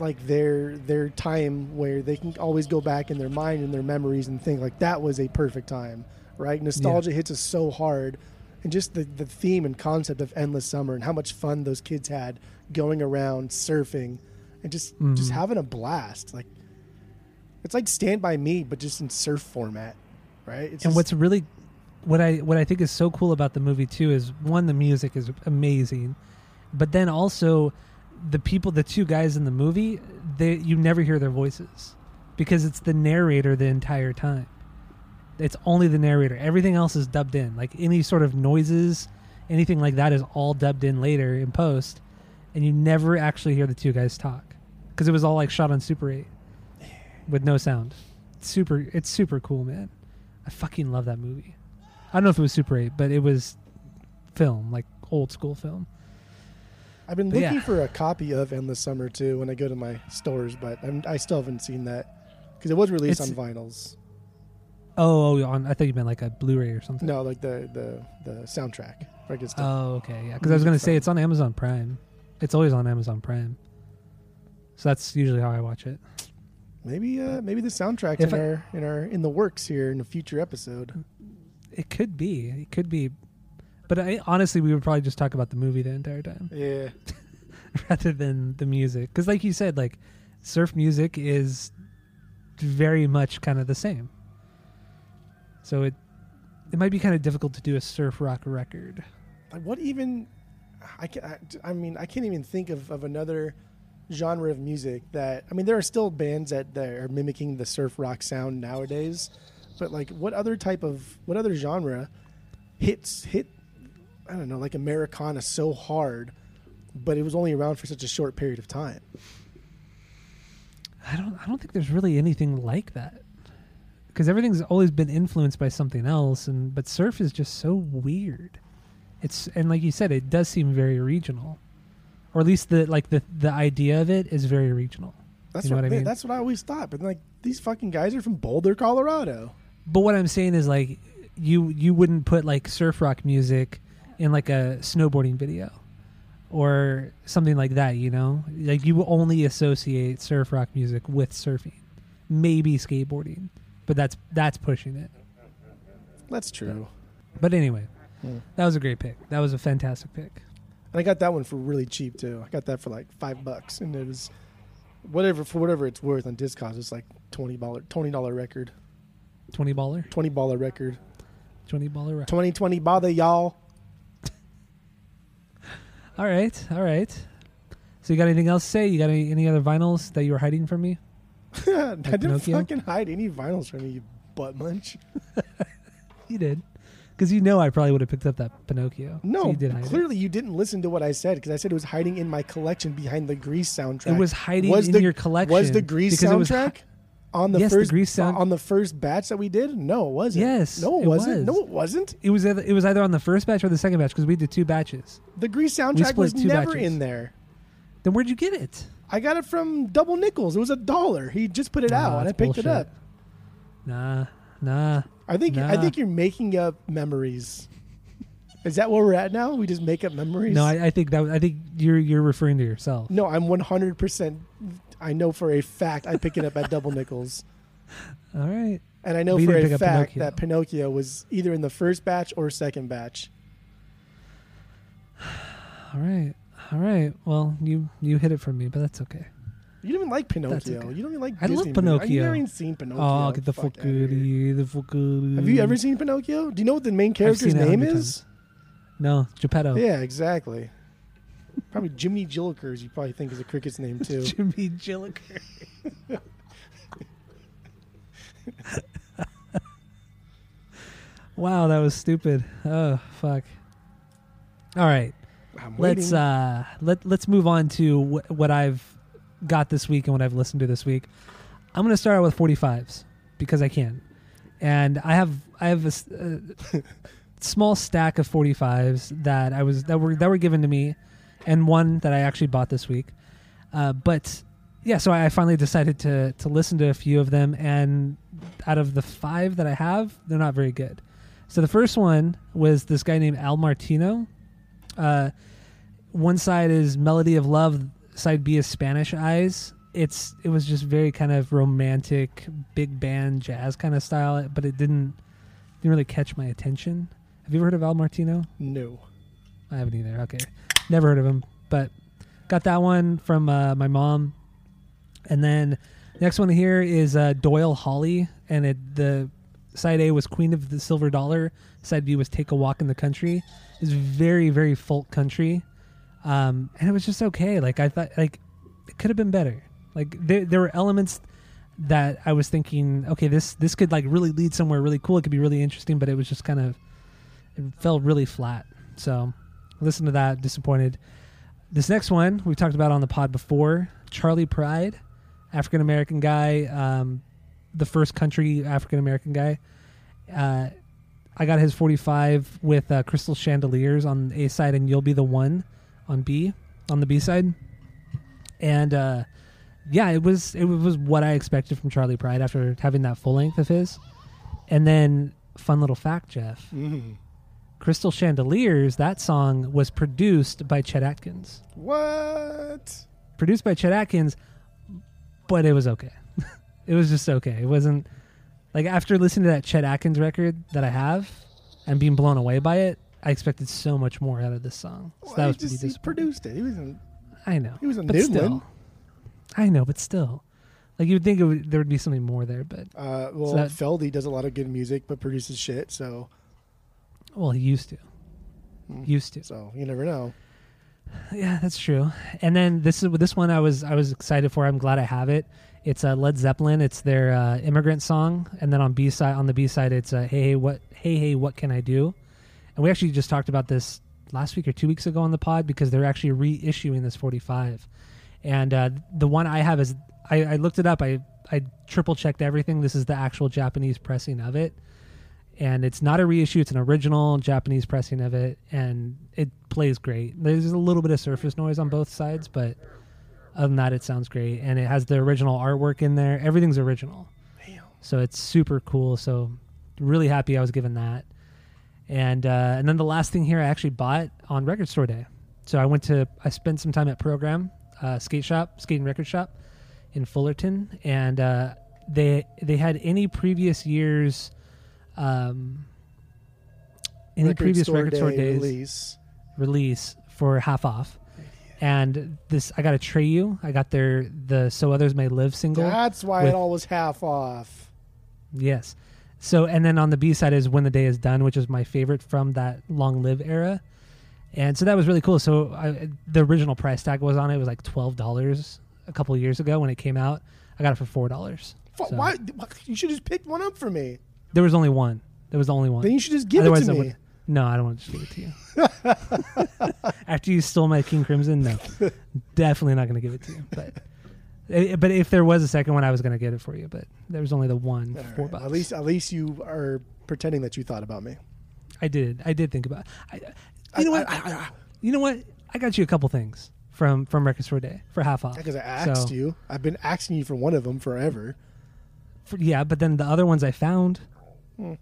S2: like their their time where they can always go back in their mind and their memories and think like that was a perfect time, right? Nostalgia hits us so hard, and just the the theme and concept of endless summer and how much fun those kids had going around surfing, and just just
S1: Mhm.
S2: having a blast. Like it's like Stand by Me, but just in surf format, right? It's
S1: and
S2: just-
S1: what's really what I what I think is so cool about the movie too is one the music is amazing, but then also the people the two guys in the movie they you never hear their voices because it's the narrator the entire time. It's only the narrator. Everything else is dubbed in. Like any sort of noises, anything like that is all dubbed in later in post, and you never actually hear the two guys talk because it was all like shot on Super 8 with no sound. It's Super, it's super cool, man. I fucking love that movie. I don't know if it was Super 8, but it was film, like old school film.
S2: I've been
S1: But
S2: looking
S1: yeah.
S2: for a copy of Endless Summer too when I go to my stores, but I'm, I still haven't seen that. because it was released
S1: It's-
S2: on vinyls.
S1: Oh, oh, on I thought you meant like a Blu-ray or something.
S2: No, like the the the soundtrack. Like it's the,
S1: Oh, okay, yeah. Because I was gonna say it's on Amazon Prime. It's always on Amazon Prime. So that's usually how I watch it.
S2: maybe uh maybe the soundtrack
S1: If
S2: in
S1: I-
S2: our in our in the works here in a future episode.
S1: It could be. It could be. But I, honestly, we would probably just talk about the movie the entire time
S2: Yeah.
S1: rather than the music. Because, like you said, like surf music is very much kind of the same. So it it might be kind of difficult to do a surf rock record.
S2: Like what even? I can. I, I mean, I can't even think of, of another genre of music that. I mean, there are still bands that, that are mimicking the surf rock sound nowadays, but like, what other type of what other genre hits hit? I don't know, like Americana so hard, but it was only around for such a short period of time.
S1: I don't I don't think there's really anything like that. Because everything's always been influenced by something else, and but surf is just so weird. It's and like you said, it does seem very regional, or at least the like the the idea of it is very regional.
S2: That's
S1: You know
S2: what,
S1: what I mean?
S2: That's what I always thought. But like, these fucking guys are from Boulder, Colorado.
S1: But what I'm saying is like you you wouldn't put like surf rock music in like a snowboarding video or something like that, you know? Like you only associate surf rock music with surfing. Maybe skateboarding. But that's that's pushing it.
S2: That's true.
S1: But anyway,
S2: Hmm.
S1: that was a great pick. That was a fantastic pick.
S2: And I got that one for really cheap too. I got that for like five bucks, and it was whatever for whatever it's worth on Discogs. It's like twenty dollar twenty dollar record,
S1: 20 baller?
S2: twenty baller record,
S1: 20 baller record.
S2: twenty twenty bother y'all.
S1: All right. All right. So you got anything else to say? You got any, any other vinyls that you were hiding from me?
S2: I didn't
S1: Pinocchio?
S2: fucking hide any vinyls from you, you butt munch.
S1: You did. Because you know I probably would have picked up that Pinocchio.
S2: No,
S1: So you did hide it.
S2: clearly you didn't listen to what I said because I said it was hiding in my collection behind the Grease soundtrack.
S1: It was hiding
S2: Was
S1: in
S2: the-
S1: your collection.
S2: was the Grease
S1: because it was
S2: soundtrack on the
S1: Yes, the
S2: first
S1: Grease sound-
S2: on the first batch that we did? No, it wasn't.
S1: Yes,
S2: no, it,
S1: it
S2: wasn't.
S1: was.
S2: No, it wasn't.
S1: It was either, it was either on the first batch or the second batch because we did two batches.
S2: The Grease soundtrack was never
S1: batches.
S2: in there.
S1: Then where'd you get it?
S2: I got it from Double Nickels. It was a dollar. He just put it
S1: Nah,
S2: out, and I picked it up.
S1: Nah, nah.
S2: I think I think you're making up memories. Is that where we're at now? We just make up memories.
S1: No, I, I think that I think you're you're referring to yourself.
S2: no, I'm 100. percent I know for a fact I picked it up at Double Nickels,
S1: All right.
S2: and I know
S1: you
S2: for a fact
S1: Pinocchio.
S2: that Pinocchio was either in the first batch or second batch.
S1: All right. All right. Well, you you hit it for me, but that's okay.
S2: You don't even like Pinocchio.
S1: okay.
S2: You don't even like.
S1: I love
S2: Disney.
S1: Pinocchio.
S2: You've never even seen Pinocchio.
S1: oh, get the
S2: Fuck
S1: out of here. The fuck
S2: Have you ever seen Pinocchio? Do you know what the main character's
S1: seen it a
S2: name is?
S1: No, Geppetto.
S2: Yeah, exactly. Probably Jimmy Jillikers. You probably think is a cricket's name too.
S1: Jimmy Jilliker. wow, that was stupid. Oh fuck. All right,
S2: I'm
S1: let's
S2: waiting.
S1: uh let let's move on to wh- what I've got this week and what I've listened to this week. I'm going to start out with 45s because I can, and I have I have a small stack of 45s that I was that were that were given to me, and one that I actually bought this week. Uh, but yeah, so I finally decided to to listen to a few of them, and out of the five that I have, they're not very good. So the first one was this guy named Al Martino. Uh, one side is Melody of Love, side B is Spanish Eyes. It's it was just very kind of romantic, big band jazz kind of style, but it didn't didn't really catch my attention. Have you ever heard of Al Martino?
S2: no.
S1: I haven't either. Okay, never heard of him, but got that one from uh, my mom. And then next one here is uh, Doyle Holly, and it the side A was Queen of the Silver Dollar, side B was Take a Walk in the Country. It's very very folk country, um, and it was just okay. Like I thought, like it could have been better. Like there there were elements that I was thinking, okay, this this could like really lead somewhere really cool. It could be really interesting, but it was just kind of it fell really flat. So listen to that. Disappointed. This next one we've talked about on the pod before. Charley Pride, African American guy, um, the first country African American guy. Uh, I got his 45 with uh, Crystal Chandeliers on A side, and You'll Be the One on B on the B side. And uh, yeah, it was it was what I expected from Charley Pride after having that full length of his. And then, fun little fact, Jeff.
S2: Mm.
S1: Crystal Chandeliers, that song was produced by Chet Atkins.
S2: What?
S1: Produced by Chet Atkins, but it was okay. it was just okay. It wasn't like after listening to that Chet Atkins record that I have and being blown away by it, I expected so much more out of this song. So
S2: Well,
S1: that
S2: he
S1: was pretty
S2: just he produced it. He wasn't.
S1: I know.
S2: He was a
S1: but still. I know, but still. Like you would think it would, there would be something more there, but
S2: Uh, well,
S1: that-
S2: Feldy does a lot of good music, but produces shit. So,
S1: well, he used to.
S2: Hmm.
S1: Used to.
S2: so you never know.
S1: Yeah, that's true. And then this is this one I was I was excited for. I'm glad I have it. It's a Led Zeppelin. It's their uh, immigrant song, and then on B side on the B side it's uh, hey hey what hey hey what can I do? And we actually just talked about this last week or two weeks ago on the pod because they're actually reissuing this 45. And uh, the one I have is I, I looked it up. I I triple checked everything. This is the actual Japanese pressing of it, and it's not a reissue. It's an original Japanese pressing of it, and it plays great. There's a little bit of surface noise on both sides, but other than that, it sounds great. And it has the original artwork in there. Everything's original,
S2: Damn.
S1: so it's super cool. So really happy I was given that. And uh, and then the last thing here I actually bought on Record Store Day. So I went to I spent some time at Program uh, Skate Shop, Skating Record Shop in Fullerton, and uh, they they had any previous years, um, any previous record store
S2: Day
S1: days
S2: release.
S1: release for half off. And this, I got a you. I got their the "So Others May Live" single.
S2: That's why
S1: with-
S2: it all was half off.
S1: Yes. So, and then on the B side is "When the Day Is Done," which is my favorite from that "Long Live" era. And so that was really cool. So I, the original price tag was on it. It was like twelve dollars a couple years ago when it came out. I got it for four dollars. So-
S2: Why? You should just pick one up for me.
S1: There was only one. There was the only one.
S2: Then you should just give
S1: Otherwise,
S2: it
S1: I
S2: to me.
S1: would- No, I don't want to just give it to you. After you stole my King Crimson, no, definitely not going to give it to you. But, eh, but if there was a second one, I was going to get it for you. But there was only the one,
S2: All
S1: four
S2: right.
S1: bucks.
S2: At least, at least you are pretending that you thought about me.
S1: I did. I did think about. I, you
S2: I-
S1: know what?
S2: I- I- I-
S1: you know what? I got you a couple things from from Record Store Day for half off.
S2: Because I asked
S1: So-
S2: you. I've been asking you for one of them forever.
S1: For- yeah, but then the other ones I found.
S2: Hmm.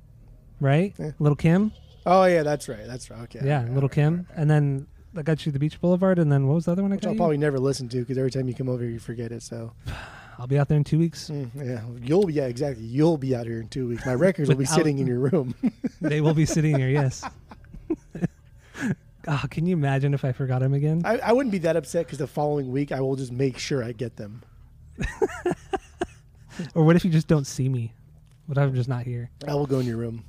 S1: Right,
S2: Yeah.
S1: Little Kim.
S2: Oh yeah, that's right. That's right. Okay.
S1: Yeah,
S2: right,
S1: Little
S2: right,
S1: Kim,
S2: right.
S1: and then I got you the Beach Boulevard, and then what was the other one I
S2: Which
S1: got
S2: I'll
S1: you?
S2: probably never listen to because every time you come over, you forget it. So
S1: I'll be out there in two weeks.
S2: mm, yeah, you'll be yeah exactly. You'll be out here in two weeks. My records will be sitting in your room.
S1: they will be sitting here. Yes. oh, can you imagine if I forgot them again?
S2: I, I wouldn't be that upset because the following week I will just make sure I get them.
S1: Or what if you just don't see me? What if I'm just not here?
S2: I will go in your room.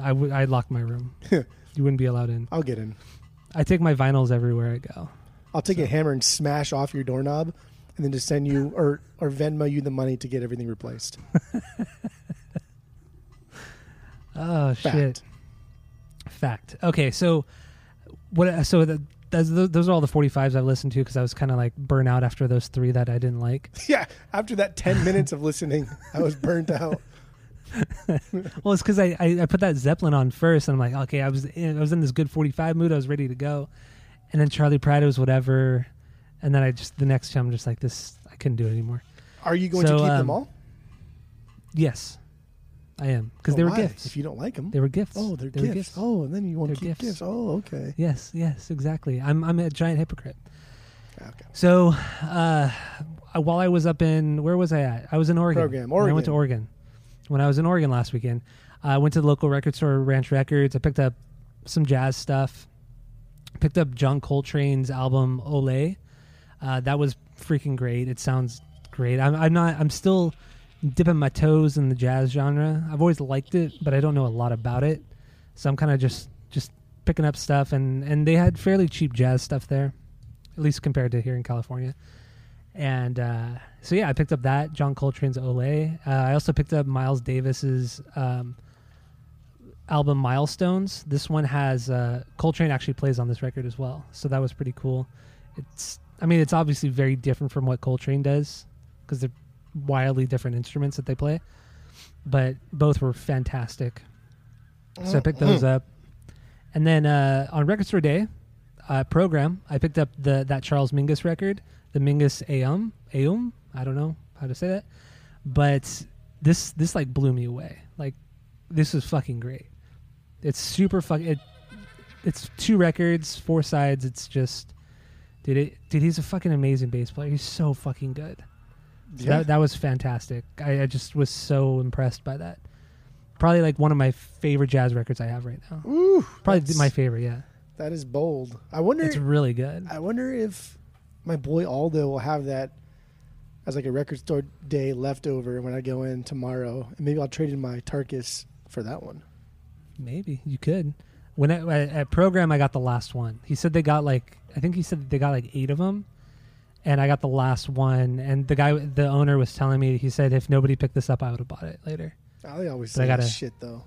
S1: I would. I'd lock my room. you wouldn't be allowed in.
S2: I'll get in.
S1: I take my vinyls everywhere I go.
S2: I'll take a hammer and smash off your doorknob, and then just send you or or Venmo you the money to get everything replaced.
S1: Oh
S2: Fact.
S1: shit! Fact. Okay, so what? So the, those those are all the 45s I've listened to because I was kind of like burnt out after those three that I didn't like.
S2: yeah. After that ten minutes of listening, I was burnt out.
S1: Well, it's because I, I I put that Zeppelin on first, and I'm like, okay, I was in, I was in this good 45 mood. I was ready to go, and then Charley Pride was whatever, and then I just the next time I'm just like this. I couldn't do it anymore.
S2: Are you going
S1: So,
S2: to keep
S1: um,
S2: them all?
S1: Yes, I am because
S2: Well,
S1: they were
S2: why?
S1: gifts.
S2: If you don't like them,
S1: they were gifts.
S2: oh, they're,
S1: They were
S2: gifts. Oh, and then you want to keep gifts.
S1: gifts.
S2: Oh, okay.
S1: Yes, yes, exactly. I'm I'm a giant hypocrite.
S2: Okay.
S1: So, uh, while I was up in where was I at? I was in Oregon.
S2: Program,
S1: When I went to Oregon. When I was in Oregon last weekend, I went to the local record store, Ranch Records. I picked up some jazz stuff. Picked up John Coltrane's album Ole. Uh, that was freaking great. It sounds great. I'm, I'm not. I'm still dipping my toes in the jazz genre. I've always liked it, but I don't know a lot about it. So I'm kind of just just picking up stuff, and and they had fairly cheap jazz stuff there, at least compared to here in California. And uh, so yeah, I picked up that John Coltrane's Olé. Uh, I also picked up Miles Davis's um, album Milestones. This one has uh, Coltrane actually plays on this record as well, so that was pretty cool. It's I mean it's obviously very different from what Coltrane does because they're wildly different instruments that they play, but both were fantastic. So I picked those up, and then uh, on Record Store Day, uh, program, I picked up the that Charles Mingus record, the Mingus Aum Aum. I don't know how to say that, but this this like blew me away. Like this is fucking great. It's super fucking. It, it's two records, four sides. It's just, dude, it, dude, he's a fucking amazing bass player. He's so fucking good. So
S2: Yeah.
S1: That that was fantastic. I, I just was so impressed by that. Probably like one of my favorite jazz records I have right now.
S2: Ooh,
S1: Probably my favorite. Yeah,
S2: That is bold. I wonder.
S1: it's really good.
S2: I wonder if my boy Aldo will have that as like a record store day leftover when I go in tomorrow, and maybe I'll trade in my Tarkus for that one.
S1: Maybe you could. When I, at, at program, I got the last one. He said they got like I think he said they got like eight of them, and I got the last one. And the guy, the owner, was telling me he said if nobody picked this up, I would have bought it later.
S2: Oh, they always
S1: But I
S2: say that
S1: gotta-
S2: shit though.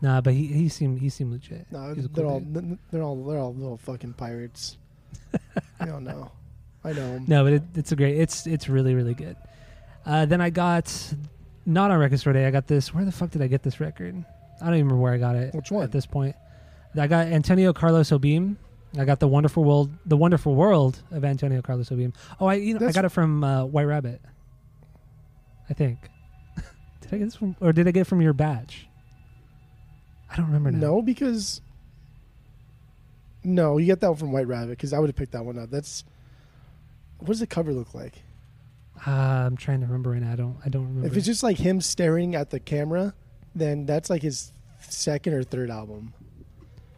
S1: Nah, but he he seemed he seemed legit.
S2: No, they're
S1: cool
S2: all
S1: dude.
S2: they're all they're all little fucking pirates. I don't know. I know 'em.
S1: No, but it, it's a great. It's it's really really good. Uh, then I got not on record store day. I got this. Where the fuck did I get this record? I don't even remember where I got it.
S2: Which one?
S1: At this point, I got Antonio Carlos Jobim. I got the wonderful world, the wonderful world of Antonio Carlos Jobim. Oh, I you know I got it from uh, White Rabbit. I think. did I get this from, or did I get it from your batch? I don't remember now.
S2: No, because no, you get that one from White Rabbit because I would have picked that one up. That's what does the cover look like?
S1: Uh, I'm trying to remember right now. I don't. I don't remember.
S2: If it's just like him staring at the camera, then that's like his second or third album.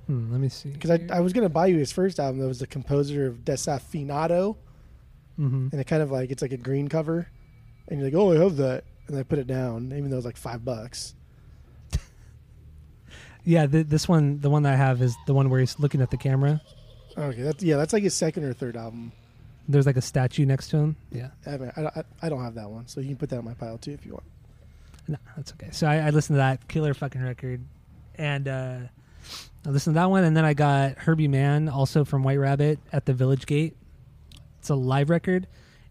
S1: Hmm, let me see.
S2: Because I, I was gonna buy you his first album. That was the composer of Desafinado,
S1: hmm
S2: and it kind of like it's like a green cover, and you're like, oh, I have that, and I put it down, even though it was like five bucks.
S1: Yeah, th- this one, the one that I have is the one where he's looking at the camera.
S2: Okay, that's yeah, that's like his second or third album.
S1: There's like a statue next to him. Yeah,
S2: I, haven't, I, I, I don't have that one, so you can put that on my pile too if you want.
S1: no, that's okay. So I, I listened to that killer fucking record, and uh, I listened to that one, and then I got Herbie Mann, also from White Rabbit, at the Village Gate. It's a live record,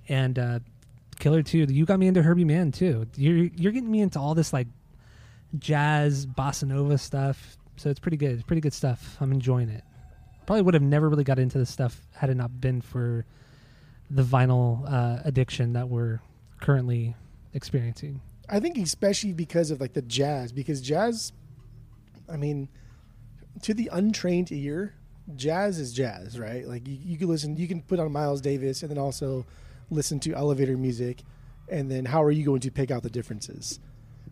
S1: and uh, killer too. You got me into Herbie Mann too. You're you're getting me into all this like jazz bossa nova stuff. So it's pretty good. It's pretty good stuff. I'm enjoying it. Probably would have never really got into this stuff had it not been for the vinyl uh, addiction that we're currently experiencing.
S2: I think especially because of like the jazz, because jazz, I mean, to the untrained ear, jazz is jazz, right? Like you, you can listen, you can put on Miles Davis and then also listen to elevator music, and then how are you going to pick out the differences?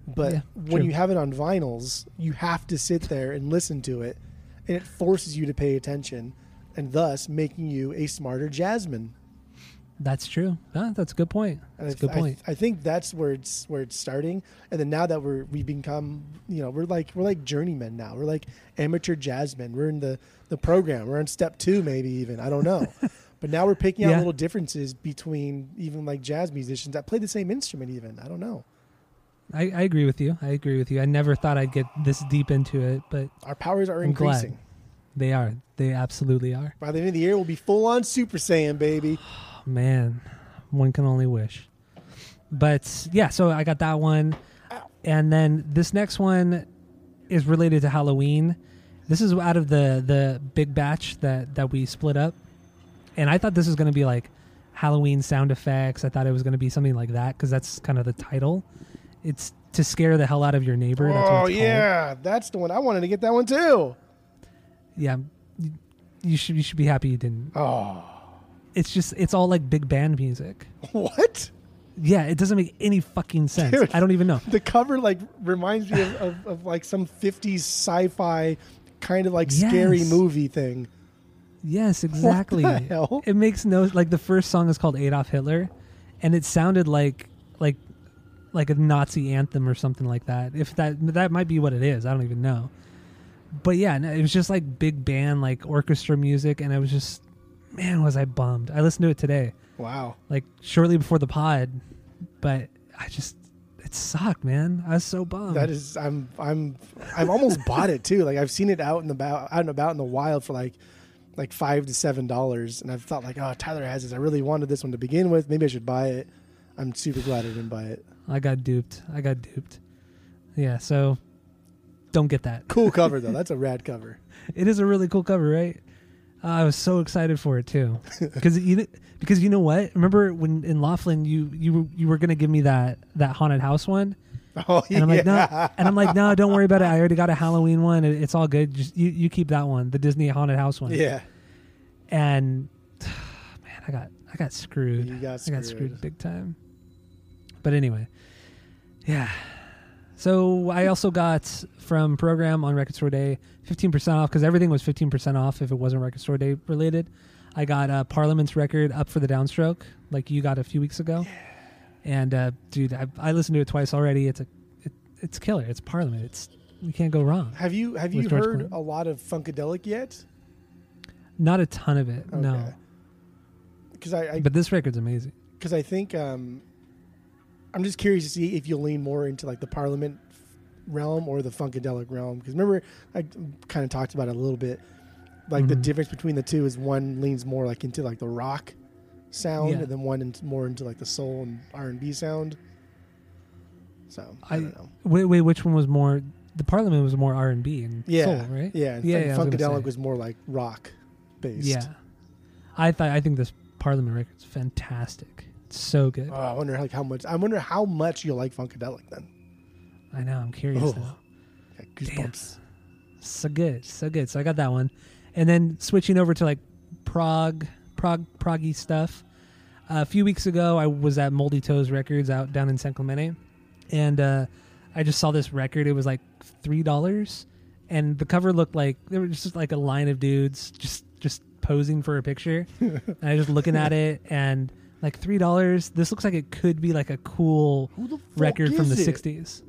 S2: But
S1: Yeah,
S2: when
S1: true.
S2: you have it on vinyls, you have to sit there and listen to it, and it forces you to pay attention, and thus making you a smarter jazzman.
S1: That's true. Huh, that's a good point. That's a
S2: I,
S1: good point.
S2: I, I think that's where it's where it's starting. And then now that we're we become, you know, we're like we're like journeymen now. We're like amateur jazzmen. We're in the the program. We're on step two, maybe even. I don't know. but now we're picking out
S1: Yeah.
S2: little differences between even like jazz musicians that play the same instrument. Even I don't know.
S1: I, I agree with you. I agree with you. I never thought I'd get this deep into it, but
S2: Our powers are
S1: I'm glad.
S2: increasing.
S1: they are. They absolutely are.
S2: By the end of the year, we'll be full on Super Saiyan, baby.
S1: Oh, man, one can only wish. But yeah, so I got that one. And then this next one is related to Halloween. This is out of the the big batch that that we split up. And I thought this was going to be like Halloween sound effects. I thought it was going to be something like that cuz that's kind of the title. It's to scare the hell out of your neighbor. That's what
S2: Oh
S1: it's called.
S2: yeah, that's the one. I wanted to get that one too.
S1: Yeah. You, you should you should be happy you didn't.
S2: Oh,
S1: It's just it's all like big band music.
S2: what?
S1: Yeah, it doesn't make any fucking sense.
S2: Dude.
S1: I don't even know.
S2: the cover like reminds me of, of, of like some 50s sci-fi kind of like scary movie thing
S1: Yes, exactly.
S2: the hell?
S1: It makes no like the first song is called Adolf Hitler, and it sounded like like like a Nazi anthem or something like that. If that that might be what it is, I don't even know. But yeah, it was just like big band like orchestra music, and I was just man, was I bummed. I listened to it today,
S2: wow
S1: like shortly before the pod, but I just it sucked, man. I was so bummed.
S2: that is i'm i'm i've almost bought it too like i've seen it out and about out and about in the wild for like like five to seven dollars and i've thought like oh tyler has this i really wanted this one to begin with maybe i should buy it i'm super glad i didn't buy it
S1: I got duped. I got duped. Yeah, so don't get that.
S2: cool cover though that's a rad cover
S1: It is a really cool cover, right? Ah, I was so excited for it too, because you because you know what? Remember when in Laughlin you you you were gonna give me that that haunted house one,
S2: Oh
S1: and I'm like no, and I'm like no, don't worry about it. I already got a Halloween one. It, it's all good. Just you you keep that one, the Disney haunted house one.
S2: yeah.
S1: And man, I got I got screwed.
S2: You got
S1: I got
S2: screwed.
S1: screwed big time. But anyway, yeah. So I also got from program on Record Store Day 15% off because everything was 15% off if it wasn't Record Store Day related. I got uh, Parliament's record up for the downstroke like you got a few weeks ago. And uh, dude, I, I listened to it twice already. It's a it, it's killer. It's Parliament. It's you can't go wrong.
S2: Have you have you
S1: George
S2: heard
S1: Clinton.
S2: a lot of Funkadelic yet?
S1: Not a ton of it, no.
S2: Because I, I
S1: But this record's amazing.
S2: because I think um, I'm just curious to see if you'll lean more into like the Parliament realm or the Funkadelic realm. Because remember, I kind of talked about it a little bit. Like the
S1: Mhm.
S2: difference between the two is one leans more like into like the rock sound,
S1: Yeah.
S2: and then one into, more into like the soul and R and B sound. So I,
S1: I-
S2: don't know.
S1: Wait, wait, which one was more? The Parliament was more R and B and
S2: Yeah,
S1: soul, right?
S2: Yeah, and
S1: Yeah, yeah, I was
S2: Funkadelic was more like rock based.
S1: Yeah, I thought I think this Parliament record's fantastic. So good.
S2: Oh, I wonder like how much. I wonder how much you'll like Funkadelic then.
S1: I know. I'm curious.
S2: Oh.
S1: now.
S2: Goosebumps.
S1: So good, so good. So I got that one, and then switching over to like prog, prog, Proggy stuff. a few weeks ago, I was at Moldy Toes Records out down in San Clemente, and uh, I just saw this record. It was like three dollars, and the cover looked like there was just like a line of dudes just just posing for a picture. and I was just looking at it and like three dollars. This looks like it could be like a cool
S2: Who the fuck
S1: record from the
S2: it?
S1: 60s.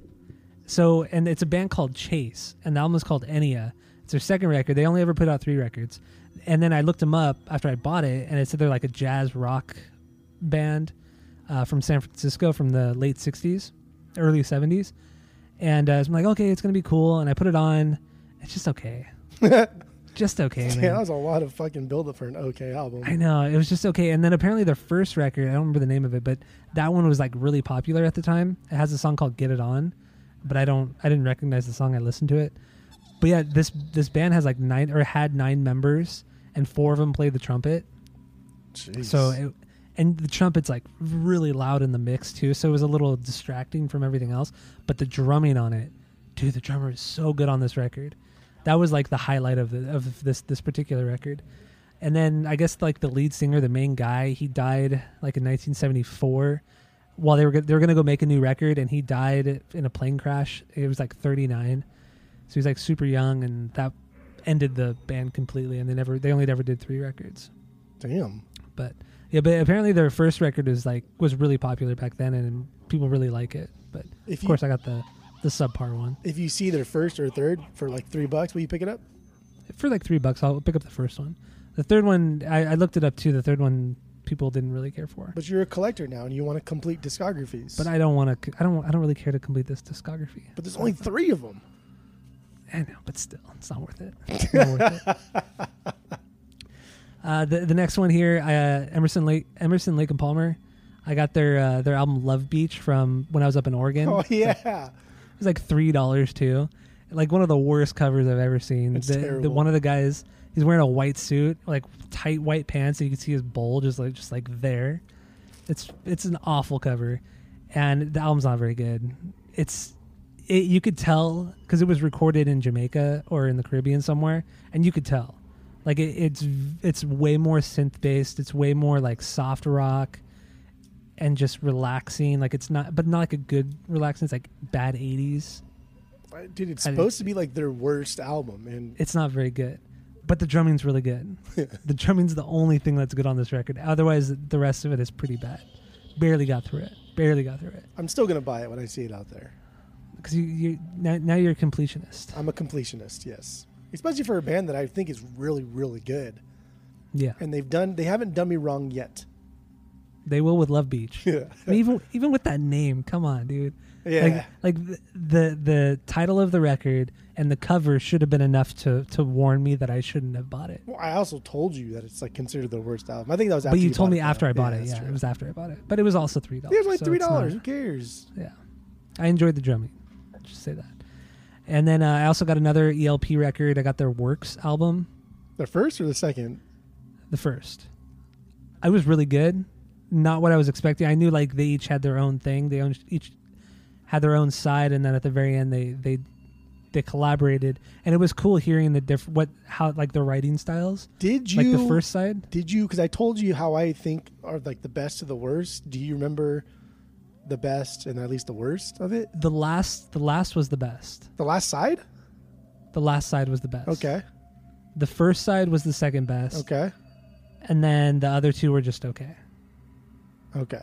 S1: So, and it's a band called Chase, and the album is called Ennea. It's their second record. They only ever put out three records. And then I looked them up after I bought it, and it said they're like a jazz rock band uh, from San Francisco from the late 60s, early 70s. And uh, I'm like, okay, it's going to be cool. And I put it on. It's just okay. just okay, man.
S2: Yeah, that was a lot of fucking build up for an okay album.
S1: I know it was just okay, and then apparently their first record, I don't remember the name of it, but that one was like really popular at the time. It has a song called "Get It On," but I don't, I didn't recognize the song. I listened to it, but yeah, this this band has like nine or had nine members, and four of them played the trumpet.
S2: Jeez.
S1: So, it, and the trumpet's like really loud in the mix too, so it was a little distracting from everything else. But the drumming on it, dude, the drummer is so good on this record. That was like the highlight of the of this this particular record. And then I guess like the lead singer, the main guy, he died like in 1974 while they were they were gonna go make a new record, and he died in a plane crash. He was like 39, so he's like super young, and that ended the band completely. And they never they only ever did three records.
S2: damn.
S1: But yeah, but apparently their first record is like was really popular back then, and people really like it. But
S2: If
S1: of course, I got the the subpar one
S2: if you see their first or third for like three bucks, will you pick it up?
S1: for like three bucks. I'll pick up the first one. The third one, I, I looked it up too. The third one, people didn't really care for.
S2: But you're a collector now, and you want to complete discographies.
S1: But I don't want to. I don't. I don't really care to complete this discography.
S2: but there's only three of them.
S1: I know, but still, it's not worth it. It's not worth it. Uh, the the next one here, uh, Emerson Lake Emerson Lake and Palmer. I got their uh, their album Love Beach from when I was up in Oregon.
S2: Oh yeah,
S1: was like three dollars too. Like one of the worst covers I've ever seen.
S2: It's
S1: the, the one of the guys he's wearing a white suit, like tight white pants, and you can see his bulge is like just like there. It's it's an awful cover, and the album's not very good. It's it, you could tell because it was recorded in Jamaica or in the Caribbean somewhere, and you could tell. Like it, it's it's way more synth based. It's way more like soft rock, and just relaxing. Like it's not, but not like a good relaxing. It's like bad eighties.
S2: Uh, dude, it's
S1: I
S2: supposed to be like their worst album, and
S1: It's not very good, but the drumming's really good. the drumming's the only thing that's good on this record. Otherwise, the rest of it is pretty bad. Barely got through it. Barely got through it
S2: I'm still gonna buy it when I see it out there.
S1: because you, you now, now you're a completionist.
S2: I'm a completionist, yes, especially for a band that I think is really, really good,
S1: Yeah,
S2: and they've done they haven't done me wrong yet.
S1: They will with Love Beach.
S2: Yeah,
S1: even even with that name, come on, dude.
S2: yeah.
S1: Like like the, the the title of the record and the cover should have been enough to to warn me that I shouldn't have bought it.
S2: well, I also told you that it's like considered the worst album. I think that was after
S1: But you told me
S2: it,
S1: after. I bought it. Yeah, it was after I bought it. But it was also three
S2: It
S1: dollars.
S2: was like
S1: so
S2: three
S1: it's
S2: dollars. Who cares?
S1: Yeah, I enjoyed the drumming. Just say that. And then uh, I also got another ELP record. I got their Works album.
S2: The first or the second?
S1: The first. I was really good. Not what I was expecting. I knew like they each had their own thing. They own, each had their own side, and then at the very end they they they collaborated, and it was cool hearing the different what how like the writing styles.
S2: Did you
S1: Like the first side.
S2: Did you? Because I told you how I think are like the best of the worst. Do you remember the best and at least the worst of it?
S1: The last the last was the best.
S2: The last side.
S1: The last side was the best.
S2: Okay.
S1: The first side was the second best.
S2: Okay.
S1: And then the other two were just okay.
S2: Okay.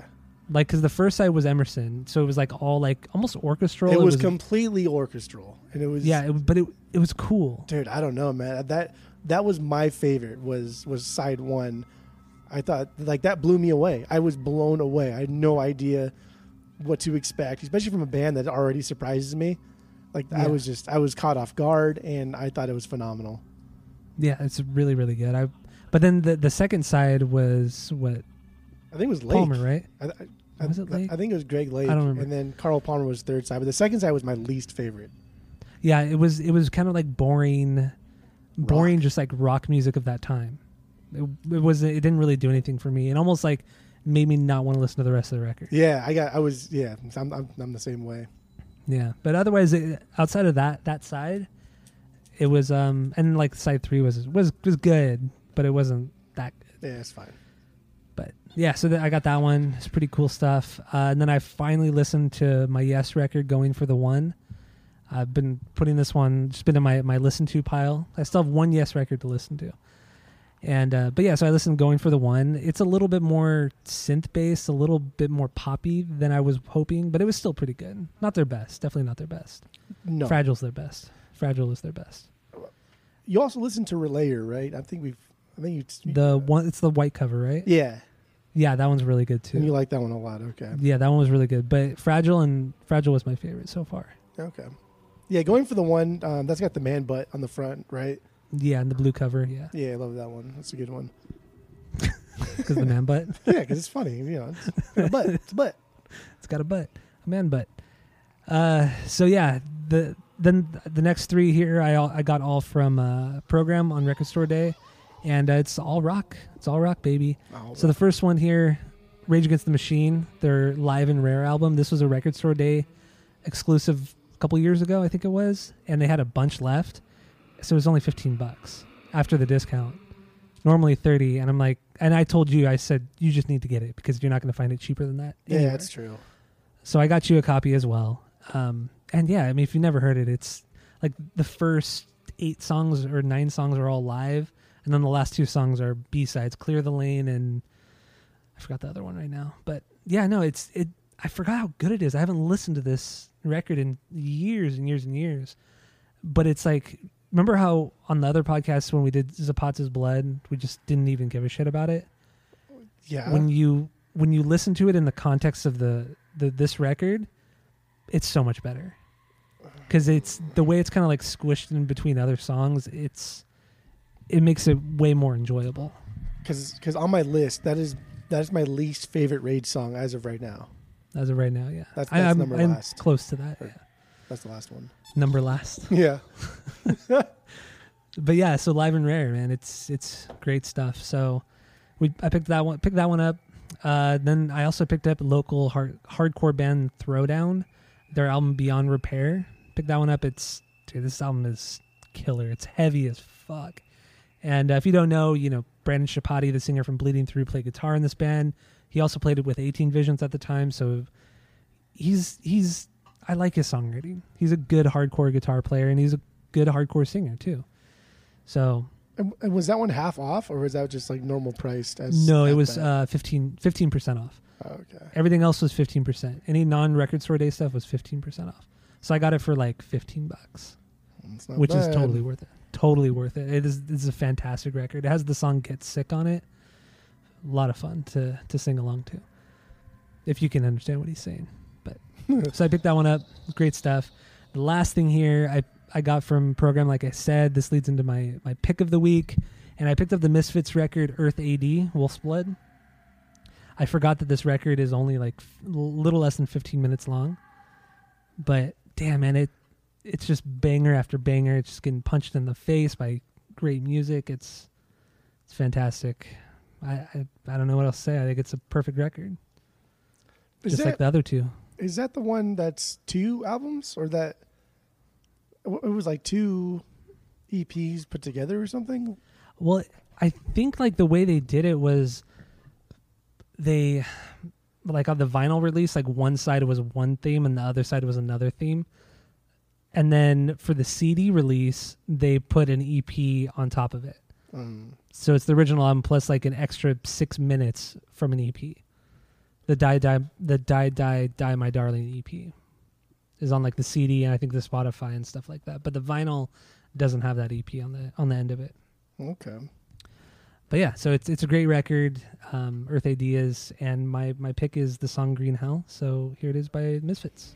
S1: Like because the first side was Emerson, so it was like all like almost orchestral.
S2: It was completely orchestral, and it was
S1: yeah, it, but it it was cool.
S2: dude. I don't know, man. That that was my favorite. Was was side one. I thought like that blew me away. I was blown away. I had no idea what to expect, especially from a band that already surprises me. Like I was just I was caught off guard, and I thought it was phenomenal.
S1: Yeah, it's really really good. I but then the the second side was what
S2: I think it was Lake.
S1: Palmer, right?
S2: I, I, I,
S1: Was it Lake?
S2: I think it was Greg Lake.
S1: I don't remember.
S2: And then Carl Palmer was third side, but the second side was my least favorite.
S1: Yeah, it was it was kind of like boring, boring, just like rock music of that time. It, it was it didn't really do anything for me, and almost like made me not want to listen to the rest of the record.
S2: Yeah, I got. I was. Yeah, I'm. I'm, I'm the same way.
S1: Yeah, but otherwise, it, outside of that that side, it was um and like side three was was was good, but it wasn't that good.
S2: Yeah, it's fine.
S1: Yeah, so that I got that one. It's pretty cool stuff. Uh, and then I finally listened to my Yes record, "Going for the One." I've been putting this one just been in my my listen to pile. I still have one Yes record to listen to. And uh, but yeah, so I listened going for the one. It's a little bit more synth based, a little bit more poppy than I was hoping, but it was still pretty good. Not their best, definitely not their best.
S2: No.
S1: Fragile's their best. Fragile is their best.
S2: You also listened to Relayer, right? I think we've. I think you.
S1: The one, it's the white cover, right?
S2: Yeah,
S1: Yeah, that one's really good
S2: and you like that one a lot. Okay.
S1: Yeah, that one was really good. But Fragile and Fragile was my favorite so far.
S2: Okay. Yeah, going for the one um, that's got the man butt on the front, right?
S1: Yeah, and the blue cover, yeah,
S2: Yeah, I love that one. That's a good one.
S1: because the man butt.
S2: Yeah, because it's funny. You know, it's got a butt. It's a butt.
S1: It's got a butt, a man butt. Uh, so yeah, the then the next three here, I all, I got all from uh, program on Record Store Day, and uh, it's all rock. It's all rock, baby.
S2: Oh,
S1: So the first one here, Rage Against the Machine, their live and rare album. This was a Record Store Day exclusive a couple years ago, I think it was, and they had a bunch left, so it was only fifteen bucks after the discount. Normally thirty, and I'm like, and I told you, I said you just need to get it because you're not going to find it cheaper than that.
S2: yeah,
S1: anywhere.
S2: that's true.
S1: So I got you a copy as well. Um, and yeah, I mean, if you've never heard it, it's like the first eight songs or nine songs are all live, and then the last two songs are B sides, "Clear the Lane" and I forgot the other one right now. But yeah, no, it's it. I forgot how good it is. I haven't listened to this record in years and years and years, but it's like. Remember how on the other podcast when we did Zapata's Blood, we just didn't even give a shit about it
S2: Yeah.
S1: when you when you listen to it in the context of the, the this record, it's so much better because it's the way it's kind of like squished in between other songs. It's it makes it way more enjoyable.
S2: because because on my list that is that is my least favorite Rage song as of right now.
S1: As of right now, yeah,
S2: That's-
S1: I,
S2: that's
S1: I'm,
S2: number
S1: I'm
S2: last.
S1: close to that.
S2: Or-
S1: Yeah.
S2: That's the last one.
S1: Number last,
S2: Yeah.
S1: but yeah. So live and rare, man. It's it's great stuff. So we I picked that one picked that one up. Uh, then I also picked up local hard, hardcore band Throwdown, their album Beyond Repair. Picked that one up. It's dude, this album is killer. It's heavy as fuck. And uh, if you don't know, you know Brandan Schieppati, the singer from Bleeding Through, played guitar in this band. He also played it with 18 Visions at the time, so he's he's I like his songwriting. He's a good hardcore guitar player, and he's a good hardcore singer too. So
S2: And, and was that one half off, or was that just like normal priced? As
S1: no, it was uh, 15 percent off.
S2: Oh, okay.
S1: Everything else was 15%. Any non-record store day stuff was 15% off. So I got it for like 15 bucks, which is totally worth it. Totally worth it. It is it's a fantastic record. It has the song Get Sick on it. A lot of fun to to sing along to. If you can understand what he's saying. But so I picked that one up. Great stuff. The last thing here I I got from program like I said, this leads into my my pick of the week and I picked up the Misfits record Earth AD Wolf's Blood. I forgot that this record is only like a little less than 15 minutes long. But damn man, it it's just banger after banger. It's just getting punched in the face by great music. It's it's fantastic. I, I I don't know what else to say. I think it's a perfect record,
S2: Is
S1: just
S2: that,
S1: like the other two.
S2: is that the one that's two albums or that it was like two EPs put together or something?
S1: Well, I think like the way they did it was they like on the vinyl release, like one side was one theme and the other side was another theme. And then for the CD release, they put an EP on top of it.
S2: Um,
S1: So it's the original album plus like an extra six minutes from an EP. The Die Die the Die Die Die My Darling EP is on like the CD and I think the Spotify and stuff like that. But the vinyl doesn't have that EP on the on the end of it.
S2: okay.
S1: But yeah, so it's it's a great record. Um, Earth AD, and my my pick is the song Green Hell. So here it is by Misfits.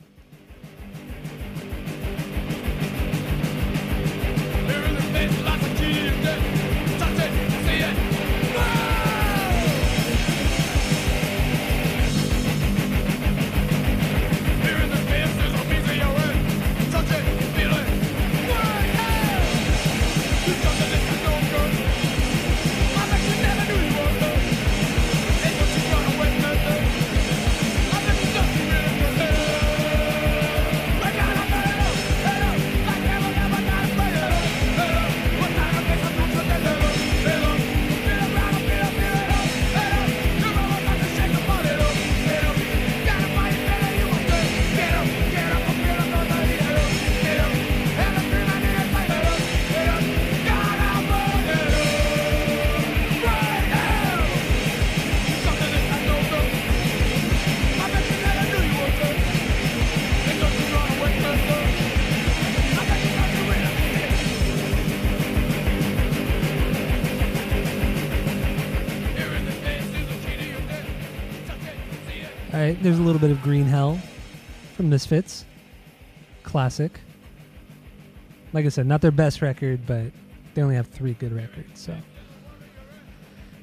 S3: There's a
S1: little bit of Green Hell from Misfits, classic. Like I said, not their best record, but they only have three good records. So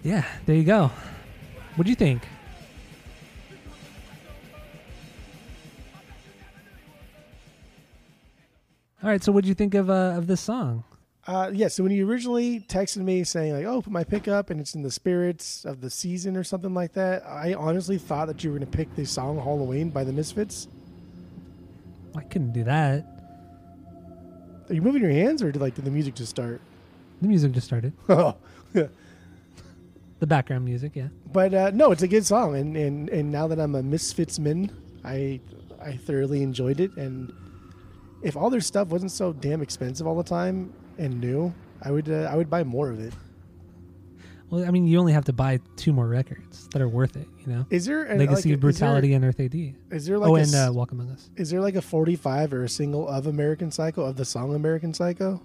S1: yeah, there you go. What do you think? All right, so what do you think of uh, of this song?
S2: Uh, yeah, so when you originally texted me saying like, "Oh, put my pickup and it's in the spirits of the season" or something like that, I honestly thought that you were going to pick the song "Halloween" by the Misfits.
S1: I couldn't do that.
S2: Are you moving your hands, or did like did the music just start?
S1: The music just started.
S2: Oh,
S1: The background music, yeah.
S2: but uh, no, it's a good song, and, and and now that I'm a Misfitsman, I I thoroughly enjoyed it, and if all their stuff wasn't so damn expensive all the time and new, I would uh, I would buy more of it.
S1: Well, I mean, you only have to buy two more records that are worth it. You know,
S2: Is there a,
S1: Legacy
S2: like,
S1: of Brutality and Earth AD.
S2: Is there like
S1: oh,
S2: a
S1: and uh, Walk Among Us.
S2: Is there like a 45 or a single of American Psycho of the song American Psycho?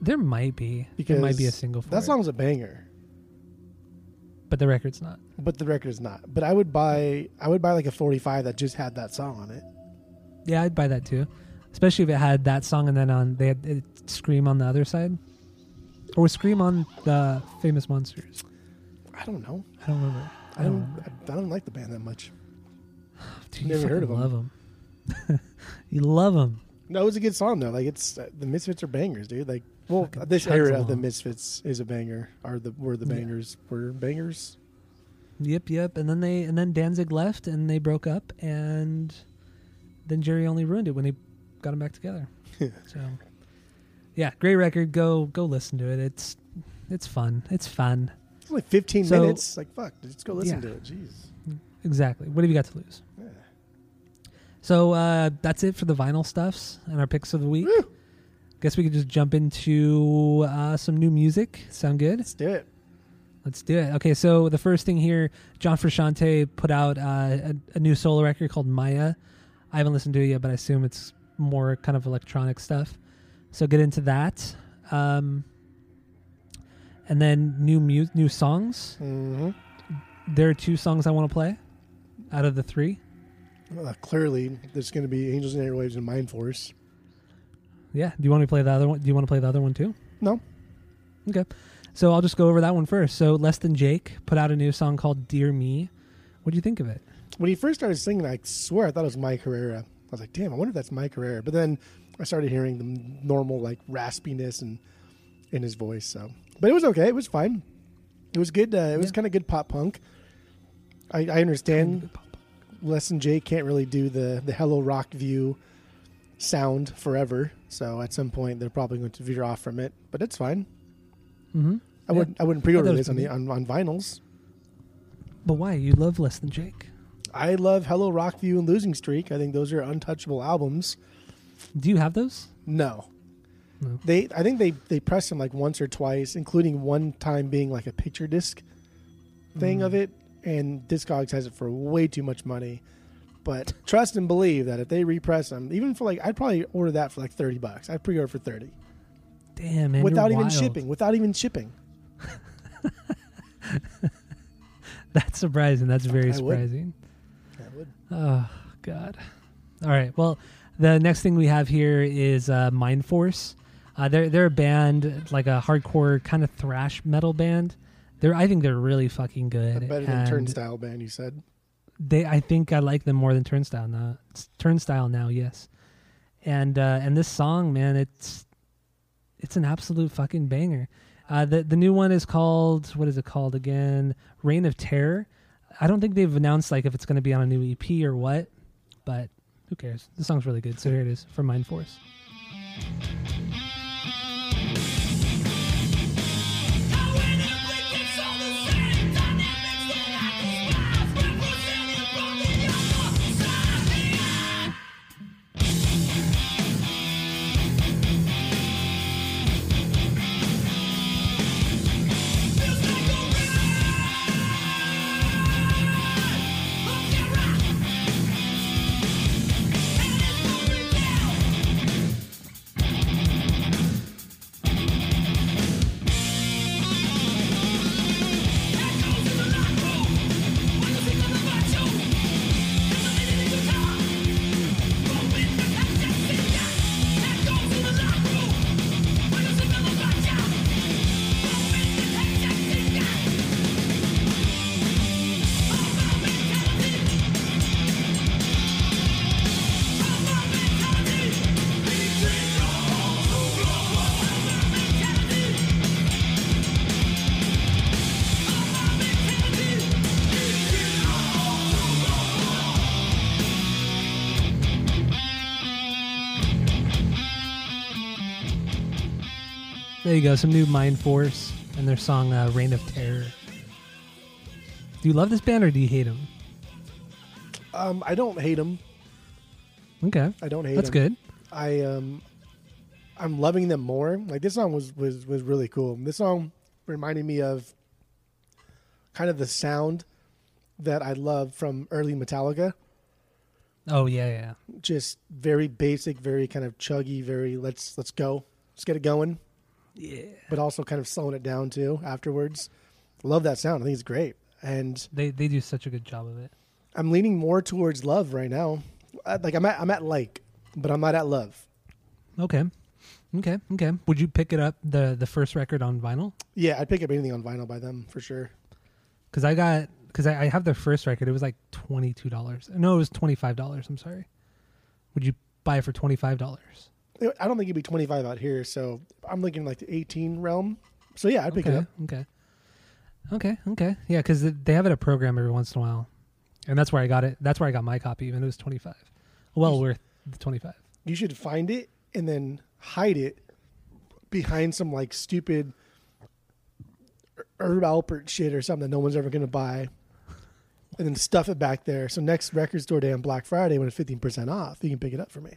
S1: There might be.
S2: Because
S1: there might be a single for
S2: that
S1: it,
S2: song's a banger,
S1: but the record's not.
S2: but the record is not. But I would buy I would buy like a 45 that just had that song on it.
S1: Yeah, I'd buy that too, especially if it had that song and then on they had it, Scream on the other side, or was Scream on the Famous Monsters?
S2: I don't know.
S1: I don't remember.
S2: I don't I, I don't like the band that much.
S1: Dude, you
S2: never heard of them.
S1: Love them. you love them.
S2: No, it's a good song though. Like it's uh, the Misfits are bangers, dude. Like well,
S1: Fucking
S2: this era of the. Misfits is a banger. Are the were the
S1: Yeah.
S2: bangers were bangers?
S1: Yep, yep. And then they and then Danzig left and they broke up and then Jerry Only ruined it when he got them back together. so yeah, great record. Go go listen to it. It's it's fun. It's fun.
S2: It's only 15
S1: So-
S2: minutes. Like fuck, just go listen
S1: Yeah.
S2: to it. Jeez.
S1: Exactly. What have you got to lose?
S2: Yeah.
S1: So uh, that's it for the vinyl stuffs and our picks of the week.
S2: Woo!
S1: Guess we could just jump into uh, some new music. Sound good?
S2: Let's do it.
S1: Let's do it. Okay, so the first thing here, John Frusciante put out uh, a, a new solo record called Maya. I haven't listened to it yet, but I assume it's more kind of electronic stuff. So get into that. Um, and then new mu- new songs.
S2: hmm
S1: There are two songs I want to play out of the three.
S2: Well, clearly, there's going to be Angels and Airwaves and Mind Force.
S1: Yeah. Do you want me to play the other one? Do you want to play the other one too?
S2: No.
S1: Okay. So I'll just go over that one first. So Less Than Jake put out a new song called Dear Me. What do you think of it?
S2: When he first started singing, I swear I thought it was Mike Herrera. I was like, damn, I wonder if that's Mike Herrera. But then I started hearing the normal like raspiness and in his voice. So, but it was okay. It was fine. It was good. Uh, it was
S1: Yeah.
S2: kind of good pop punk. I, I understand Less Than Jake can't really do the the Hello Rockview sound forever. So at some point they're probably going to veer off from it. But it's fine.
S1: Mm-hmm.
S2: I
S1: Yeah.
S2: wouldn't I wouldn't pre-order
S1: it
S2: this on the on, on vinyls.
S1: But why? You love less than Jake.
S2: I love Hello Rockview and Losing Streak. I think those are untouchable albums.
S1: Do you have those?
S2: No.
S1: No.
S2: They I think they they pressed them like once or twice, including one time being like a picture disc thing of mm. it, and Discogs has it for way too much money. But trust and believe that if they repress them, even for like I'd probably order that for like thirty bucks. I'd pre-order for thirty
S1: Damn, man.
S2: without even
S1: wild.
S2: shipping. Without even shipping.
S1: That's surprising. That's very
S2: I would.
S1: surprising.
S2: I would.
S1: Oh God. All right. Well, the next thing we have here is uh, Mind Force. Uh, they're they're a band like a hardcore kind of thrash metal band. They're I think they're really fucking good.
S2: Better than
S1: and
S2: Turnstile Band, you said.
S1: They I think I like them more than Turnstile now. It's Turnstile now, yes. And uh, and this song, man, it's it's an absolute fucking banger. Uh, the the new one is called what is it called again? Reign of Terror. I don't think they've announced like if it's going to be on a new EP or what, but who cares? The song's really good. So here it is from Mind Force. There you go. Some new Mind Force and their song uh, Reign of Terror. Do you love this band or do you hate them?
S2: Um, I don't hate them.
S1: Okay,
S2: I don't hate
S1: that's
S2: 'em.
S1: good.
S2: I um I'm loving them more. Like this song was was was really cool. This song reminded me of kind of the sound that I love from early Metallica.
S1: Oh yeah, yeah.
S2: Just very basic, very kind of chuggy, very let's let's go. Let's get it going.
S1: Yeah.
S2: But also kind of slowing it down too afterwards. Love that sound. I think it's great. And
S1: They they do such a good job of it.
S2: I'm leaning more towards love right now. Uh, Like I'm at I'm at like, but I'm not at love.
S1: Okay. Okay. Okay. Would you pick it up the the first record on vinyl?
S2: Yeah, I'd pick up anything on vinyl by them for sure.
S1: Because I got because I, I have their first record. It was like twenty two dollars. No, it was twenty five dollars. I'm sorry. Would you buy it for twenty five dollars?
S2: I don't think it'd be 25 out here, so I'm looking like the 18 realm. So yeah, I'd pick
S1: okay.
S2: it up.
S1: Okay. Okay. Okay. Yeah, because they have it at program every once in a while, and that's where I got it. That's where I got my copy, Even it was twenty five. Well worth the twenty five.
S2: You should find it and then hide it behind some like stupid Herb Alpert shit or something that no one's ever going to buy. And then stuff it back there. So next record store day on Black Friday when it's 15% off, you can pick it up for me.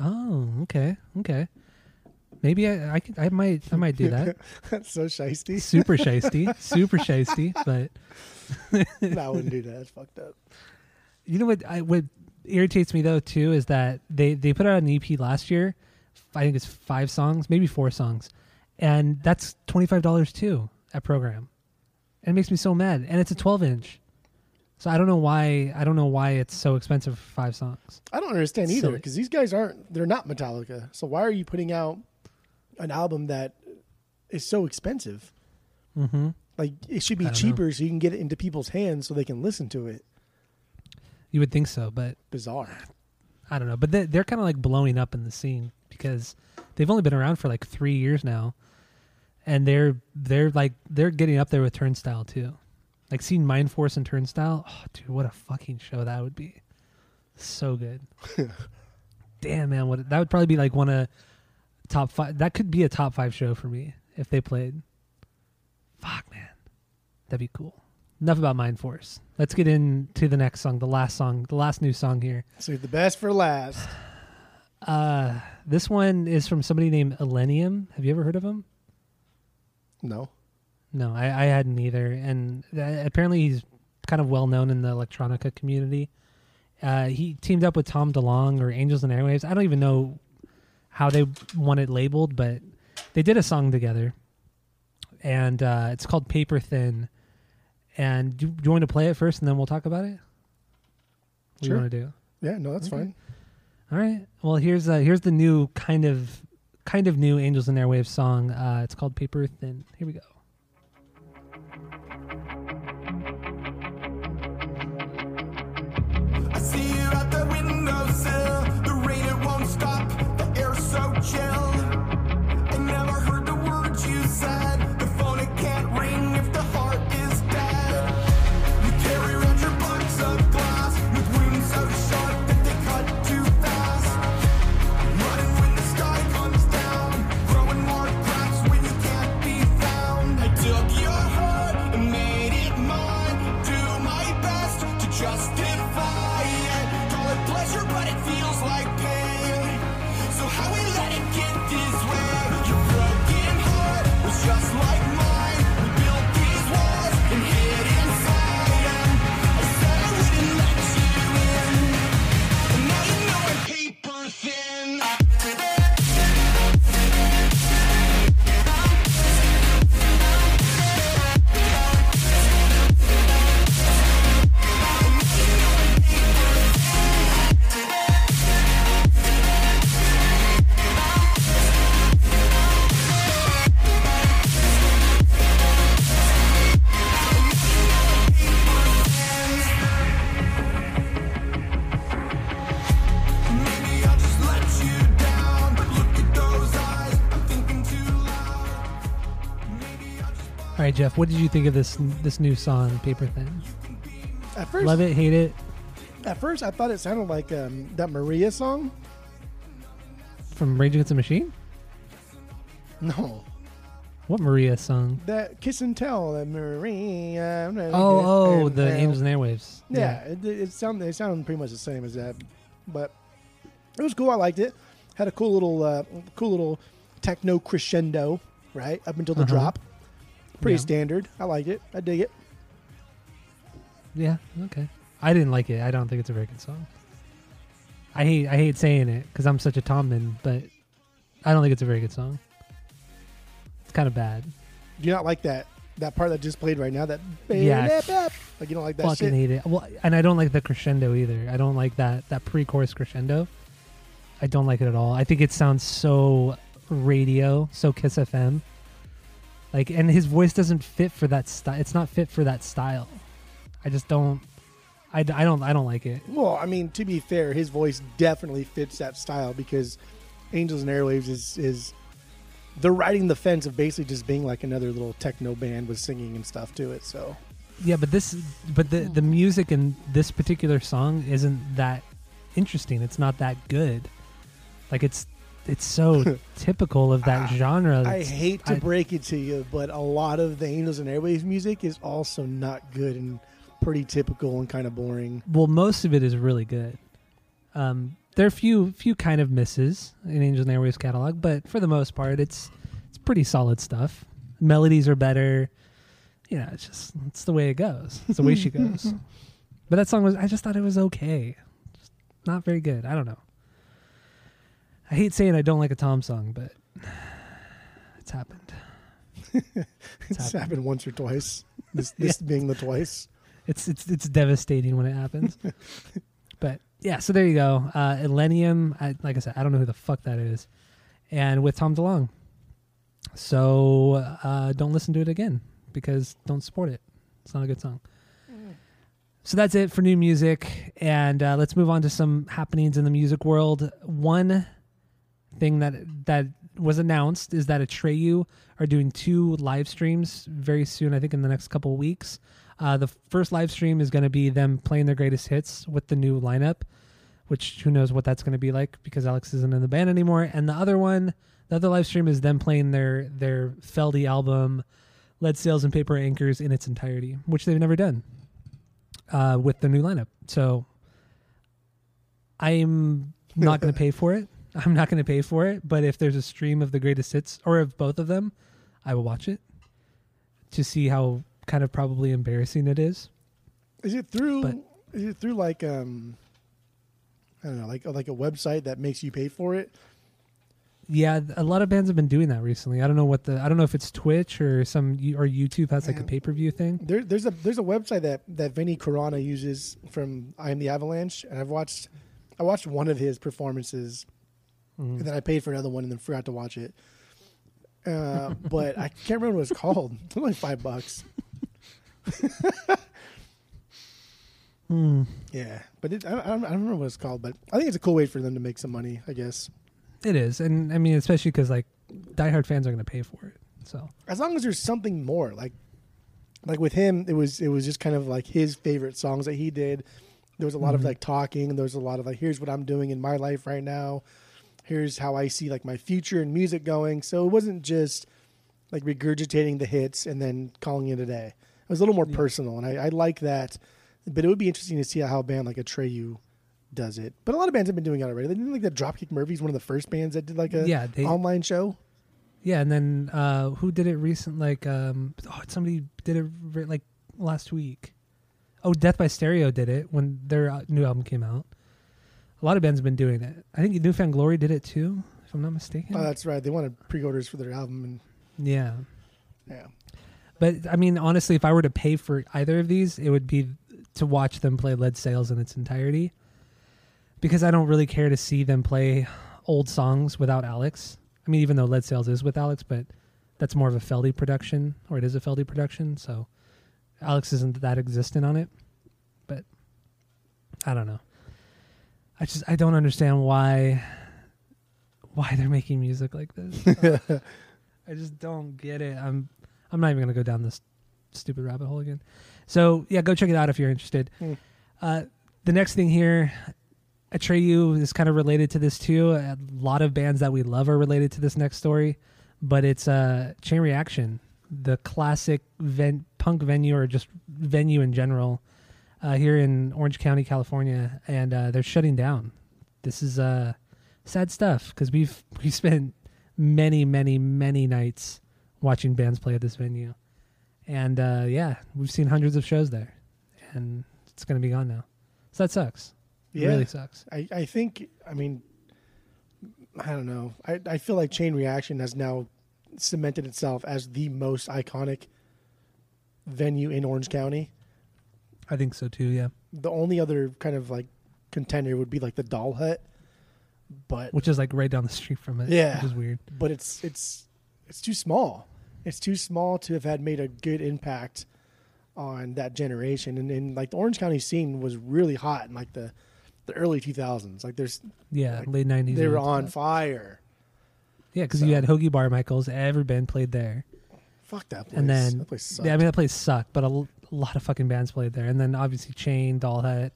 S1: Oh. Okay. Okay. Maybe I I, could, I might I might do that.
S2: That's so shisty.
S1: Super shisty. Super shisty. But
S2: no, I wouldn't do that. That's fucked up.
S1: You know what? I, what irritates me though too is that they they put out an EP last year. I think it's five songs, maybe four songs, and that's twenty five dollars too at program. And it makes me so mad. And it's a twelve inch, so I don't know why. I don't know why it's so expensive for five songs.
S2: I don't understand either because these guys aren't, they're not Metallica. So why are you putting out an album that is so expensive?
S1: Mm-hmm.
S2: Like it should be cheaper so you can get it into people's hands so they can listen to it.
S1: You would think so, but
S2: Bizarre.
S1: I don't know. But they, they're kind of like blowing up in the scene because they've only been around for like three years now, and they're they're like they're getting up there with Turnstile too. Like seeing Mind Force and Turnstile, oh dude, what a fucking show that would be. So good. Damn man, what that would probably be like one of top five. That could be a top five show for me if they played. Fuck man, that'd be cool. Enough about Mind Force. Let's get into the next song, the last song, the last new song here.
S2: Save the best for last.
S1: Uh, this one is from somebody named Illenium. Have you ever heard of him?
S2: No.
S1: No, I, I hadn't either. And uh, apparently, he's kind of well known in the electronica community. Uh, he teamed up with Tom DeLonge or Angels and Airwaves. I don't even know how they want it labeled, but they did a song together, and uh, it's called Paper Thin. And do, do you want to play it first, and then we'll talk about it? What do you
S2: Sure.
S1: want to do?
S2: Yeah, no, that's
S1: Okay.
S2: fine.
S1: All right. Well, here's uh, here's the new kind of kind of new Angels and Airwaves song. Uh, it's called Paper Thin. Here we go. Jeff. What did you think of this this new song, Paper Thin?
S2: At first,
S1: Love it, hate it.
S2: at first, I thought it sounded like um, that Maria song.
S1: From Rage Against the Machine.
S2: No,
S1: What Maria song?
S2: that Kiss and Tell, that Maria.
S1: Oh, oh,
S2: and-
S1: the
S2: and-
S1: Angels and Airwaves.
S2: Yeah, it, it sound they sound pretty much the same as that, but it was cool. I liked it. Had a cool little, uh, cool little techno crescendo right up until the
S1: Uh-huh.
S2: drop. Pretty
S1: Yeah.
S2: standard. I like it. I dig it.
S1: Yeah. Okay. I didn't like it. I don't think it's a very good song. I hate I hate saying it because I'm such a Tomman, but I don't think it's a very good song. It's kind of bad.
S2: Do you not like that that part that just played right now? That
S1: Yeah.
S2: like you don't like that
S1: Fucking
S2: shit.
S1: hate it. Well, and I don't like the crescendo either. I don't like that that pre-chorus crescendo. I don't like it at all. I think it sounds so radio, so Kiss FM. Like, and his voice doesn't fit for that style. It's not fit for that style. I just don't. I, d- I don't I don't like it.
S2: Well, I mean, to be fair, his voice definitely fits that style because Angels and Airwaves is is they're riding the fence of basically just being like another little techno band with singing and stuff to it. So
S1: Yeah, but this, but the the hmm. music in this particular song isn't that interesting. It's not that good. Like it's it's so typical of that genre.
S2: I
S1: It's-
S2: hate to
S1: I-
S2: break it to you, but a lot of the Angels and Airwaves music is also not good and pretty typical and kind of boring.
S1: well, most of it is really good. Um, there are a few few kind of misses in Angels and Airwaves catalog, but for the most part, it's it's pretty solid stuff. Melodies are better. You know, it's just it's the way it goes. It's the way she goes. But that song was I just thought it was okay. Just not very good. I don't know. I hate saying I don't like a Tom song, but it's happened.
S2: It's
S1: happened.
S2: happened once or twice. This this being the twice.
S1: It's it's it's devastating when it happens. but yeah, so there you go. Uh Illenium, I, like I said, I don't know who the fuck that is. And with Tom DeLonge. So uh don't listen to it again because don't support it. It's not a good song. So that's it for new music and uh, let's move on to some happenings in the music world. One thing that that was announced is that Atreyu are doing two live streams very soon. I think in the next couple weeks. Uh, the first live stream is going to be them playing their greatest hits with the new lineup, which who knows what that's going to be like because Alex isn't in the band anymore. And the other one, the other live stream is them playing their their Feldy album, Lead Sails and Paper Anchors in its entirety, which they've never done uh, with the new lineup. So I'm not going to pay for it. I'm not going to pay for it. But if there's a stream of the greatest hits or of both of them, I will watch it to see how kind of probably embarrassing it is.
S2: Is it through?
S1: But-
S2: is it through like um, I don't know, like like a website that makes you pay for it?
S1: Yeah, a lot of bands have been doing that recently. I don't know what the I don't know if it's Twitch or some or YouTube has like a pay per view thing.
S2: There, there's a there's a website that that Vinnie Caruana uses from I Am the Avalanche, and I've watched I watched one of his performances,
S1: Mhm.
S2: and then I paid for another one, and then forgot to watch it. Uh, but I can't remember what it's called. It's only five bucks.
S1: Hmm.
S2: Yeah, but it, I, I don't I don't remember what it's called. But I think it's a cool way for them to make some money. I guess
S1: It is, and I mean, especially because like diehard fans are going to pay for it. So
S2: as long as there's something more, like like with him, it was it was just kind of like his favorite songs that he did. There was a lot of
S1: Mhm.
S2: like talking. There was a lot of like, here's what I'm doing in my life right now. Here's how I see like my future and music going. So it wasn't just like regurgitating the hits and then calling it a day. It was a little more
S1: Yeah.
S2: personal, and I, I like that. But it would be interesting to see how a band like Atreyu does it. But a lot of bands have been doing it already. They didn't like the Dropkick Murphys, one of the first bands that did like a
S1: yeah, they
S2: online show.
S1: yeah, and then uh who did it recent? Like um, oh, somebody did it like last week. Oh, Death by Stereo did it when their uh, new album came out. A lot of bands have been doing it. I think Newfound Glory did it too, if I'm not mistaken.
S2: Oh, that's right. They wanted pre-orders for their album, and
S1: yeah.
S2: yeah.
S1: But I mean, honestly, if I were to pay for either of these, it would be to watch them play Lead Sails in its entirety. Because I don't really care to see them play old songs without Alex. I mean, even though Lead Sails is with Alex, but that's more of a Feldy production, or it is a Feldy production, so Alex isn't that existent on it. But I don't know. I just I don't understand why why they're making music like this. I just don't get it. I'm I'm not even gonna go down this stupid rabbit hole again. So yeah, go check it out if you're interested.
S2: Hmm.
S1: Uh, the next thing here, Atreyu is kind of related to this too. A lot of bands that we love are related to this next story, but it's uh, Chain Reaction, the classic ven- punk venue or just venue in general uh, here in Orange County, California, and uh, they're shutting down. This is uh, sad stuff because we've we spent many, many, many nights watching bands play at this venue, and uh, yeah, we've seen hundreds of shows there, and it's going to be gone now. So that sucks. It
S2: Yeah.
S1: really sucks.
S2: I, I think I mean I don't know. I, I feel like Chain Reaction has now cemented itself as the most iconic venue in Orange County.
S1: I think so too. Yeah,
S2: The only other kind of like contender would be like the Doll Hut, but
S1: which is like right down the street from it.
S2: Yeah.
S1: which is weird.
S2: but it's it's it's too small. It's too small to have had made a good impact on that generation. And, and like the Orange County scene was really hot in like the the early 2000s. Like there's
S1: Yeah,
S2: Like,
S1: late nineties.
S2: they were on fire.
S1: Yeah, because
S2: So-
S1: you had Hoagie Bar Michaels. Every band played there.
S2: Fuck that place.
S1: And then-
S2: that place sucked.
S1: Yeah, I mean that place sucked, but a, a lot of fucking bands played there. And then obviously Chain, Doll Hut,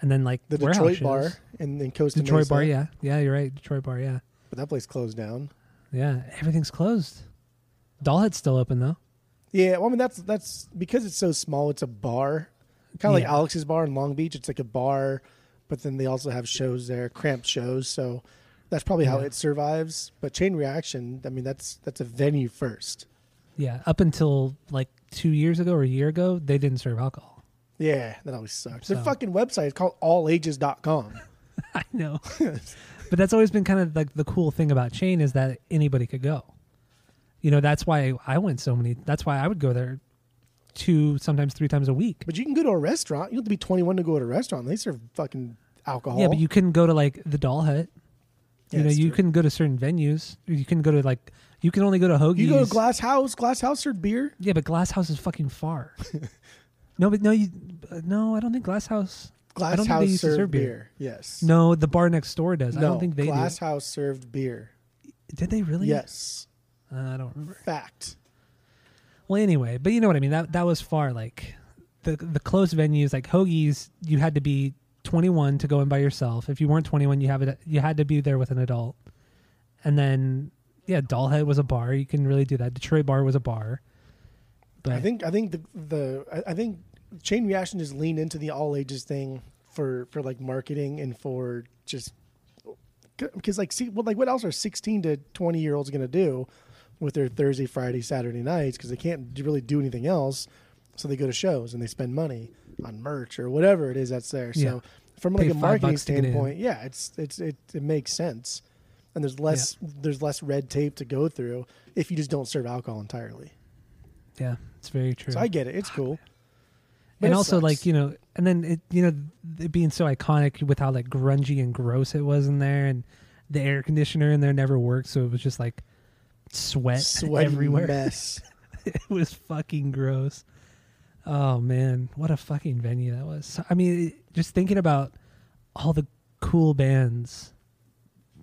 S1: and then like
S2: the Detroit bar and then Coast
S1: Detroit
S2: Mesa,
S1: Bar. Yeah, yeah, you're right. Detroit Bar. Yeah,
S2: but that place closed down.
S1: yeah. Everything's closed. Doll Hut's still open though.
S2: Yeah, well, I mean that's that's because it's so small. It's a bar, kind of like Alex's bar in Long Beach. It's like a bar, but then they also have shows there, cramped shows. So that's probably how
S1: Yeah.
S2: it survives. But Chain Reaction, I mean, that's that's a venue first.
S1: Yeah, up until like two years ago or a year ago, they didn't serve alcohol.
S2: Yeah, that always sucks. Their fucking website is called allages.com.
S1: I know, but that's always been kind of like the cool thing about Chain is that anybody could go. You know, that's why I went so many. That's why I would go there two, sometimes three times a week.
S2: But you can go to a restaurant. You don't have to be 21 to go to a restaurant. They serve fucking alcohol.
S1: Yeah, but you couldn't go to like the Doll Hut.
S2: Yeah,
S1: you know, you
S2: true.
S1: couldn't go to certain venues. You can go to like you can only go to Hoagie's.
S2: You go to Glass House. Glass House served beer.
S1: yeah, but Glass House is fucking far. no, but no, you uh, no. I don't think Glass House.
S2: Glass
S1: don't think they
S2: House
S1: used to
S2: served
S1: serve
S2: beer.
S1: beer.
S2: Yes.
S1: No, the bar next door does.
S2: no
S1: I don't think they
S2: Glass
S1: do.
S2: House served beer.
S1: Did they really?
S2: Yes,
S1: Uh, I don't remember.
S2: fact.
S1: Well, anyway, but you know what I mean. That that was far. Like the the close venues, like Hoagie's, you had to be 21 to go in by yourself. If you weren't 21, you have it. You had to be there with an adult. And then, yeah, Doll Hut was a bar. You can really do that. Detroit Bar was a bar. But
S2: I think I think the the I- I think Chain Reaction just leaned into the all ages thing for for like marketing and for just because like see well like what else are 16 to 20 year olds going to do with their Thursday, Friday, Saturday nights because they can't really do anything else. So they go to shows and they spend money on merch or whatever it is that's there.
S1: Yeah.
S2: So from
S1: Pay
S2: like a marketing
S1: bucks to get in.
S2: standpoint, yeah, it's it's it, it makes sense. And there's less there's less red tape to go through if you just don't serve alcohol entirely.
S1: yeah, it's very true.
S2: So I get it. It's cool. But
S1: and
S2: it
S1: also
S2: sucks.
S1: like you know and then it you know it being so iconic with how like grungy and gross it was in there and the air conditioner in there never worked so it was just like sweat
S2: sweaty
S1: everywhere
S2: mess.
S1: it was fucking gross oh man what a fucking venue that was So, i mean it- just thinking about all the cool bands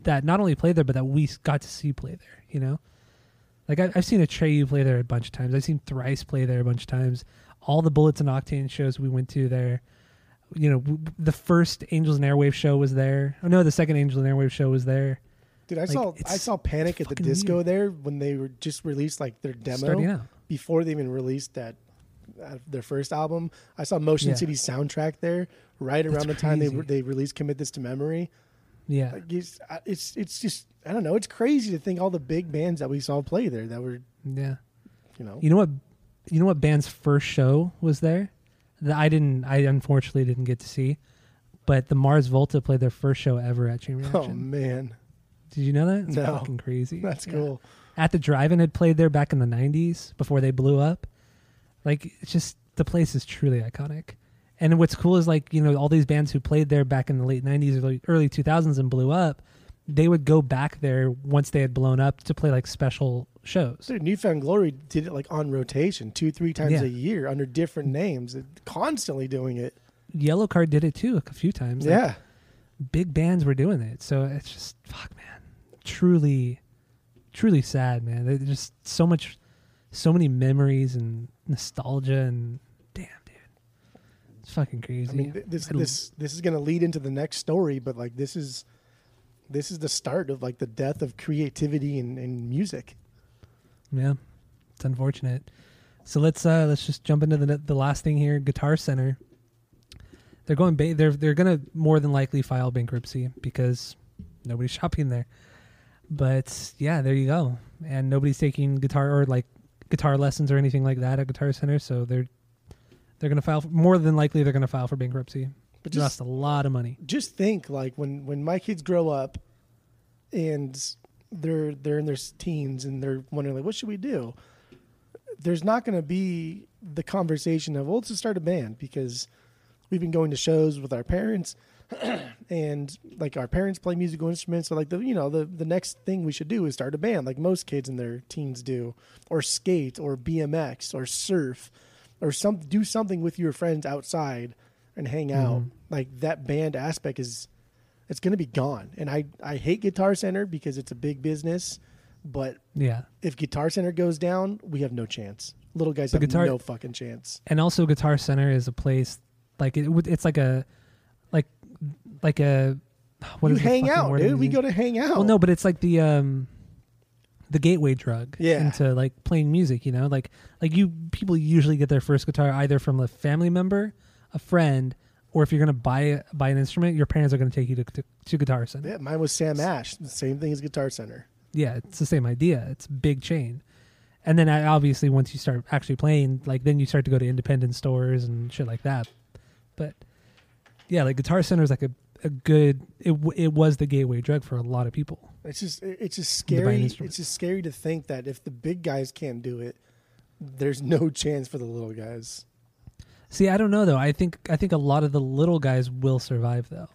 S1: that not only played there but that we got to see play there you know like I, i've seen a Atreyu play there a bunch of times i've seen thrice play there a bunch of times all the bullets and octane shows we went to there you know w- the first angels and airwave show was there oh no the second angels and airwave show was there
S2: Dude, I
S1: Like,
S2: saw I saw Panic at the Disco
S1: weird.
S2: there when they were just released like their demo before they even released that uh, their first album. I saw Motion
S1: Yeah.
S2: City soundtrack there right
S1: That's
S2: around the time they
S1: crazy.
S2: they released Commit This to Memory.
S1: Yeah
S2: Like, it's, it's it's just I don't know. It's crazy to think all the big bands that we saw play there that were
S1: yeah
S2: you know
S1: You know what? You know what band's first show was there? That I didn't. I unfortunately didn't get to see. But the Mars Volta played their first show ever at Chain
S2: oh man
S1: Did you know that? It's
S2: No.
S1: fucking crazy.
S2: that's
S1: Yeah.
S2: cool.
S1: At the Drive-In had played there back in the '90s before they blew up. Like it's just the place is truly iconic. And what's cool is like you know all these bands who played there back in the late '90s, early, early 2000s, and blew up. They would go back there once they had blown up to play like special shows.
S2: Dude, Newfound Glory did it like on rotation, two three times
S1: Yeah.
S2: a year under different names, uh, constantly doing it.
S1: Yellow Card did it too a few times. Like,
S2: yeah.
S1: big bands were doing it. So it's just fuck, man. Truly, truly sad, man. There's just so much, so many memories and nostalgia and damn, dude, it's fucking crazy.
S2: I mean, th- this
S1: I-
S2: this this is going to lead into the next story, but like this is this is the start of like the death of creativity in, in music.
S1: yeah, it's unfortunate. So let's uh let's just jump into the the last thing here. Guitar Center. They're going. Ba- they're they're gonna more than likely file bankruptcy because nobody's shopping there. But yeah, there you go. And nobody's taking guitar or like guitar lessons or anything like that at Guitar Center. So they're they're gonna file. For, more than likely, they're gonna file for bankruptcy.
S2: But
S1: Just
S2: just
S1: lost a lot of money.
S2: just think like when when my kids grow up and they're they're in their teens and they're wondering like what should we do? There's not going to be the conversation of well let's just start a band because we've been going to shows with our parents and like our parents play musical instruments so like the you know the the next thing we should do is start a band like most kids in their teens do or skate or BMX or surf or some do something with your friends outside and hang out.
S1: Mhm.
S2: like that band aspect is it's going to be gone. And i i hate guitar center because it's a big business but
S1: Yeah,
S2: if guitar center goes down we have no chance. Little guys
S1: The
S2: have
S1: Guitar-
S2: no fucking chance.
S1: And also Guitar Center is a place like it. It's like a like like a what
S2: you
S1: is
S2: hang out dude. We go to hang out
S1: Well, no, but it's like the um the gateway drug
S2: Yeah.
S1: into like playing music. You know, like like you people usually get their first guitar either from a family member, a friend, or if you're gonna buy buy an instrument, your parents are gonna take you to to, to Guitar Center.
S2: yeah, mine was sam ash the same thing as guitar center
S1: yeah, it's the same idea. It's big chain. And then uh, obviously once you start actually playing, like then you start to go to independent stores and shit like that. But yeah, like Guitar Center is like a, a good. It it was the gateway drug for a lot of people.
S2: It's just it's just
S1: To buy an
S2: scary. It's just scary to think that if the big guys can't do it, there's no chance for the little guys.
S1: See, I don't know though. I think I think a lot of the little guys will survive though.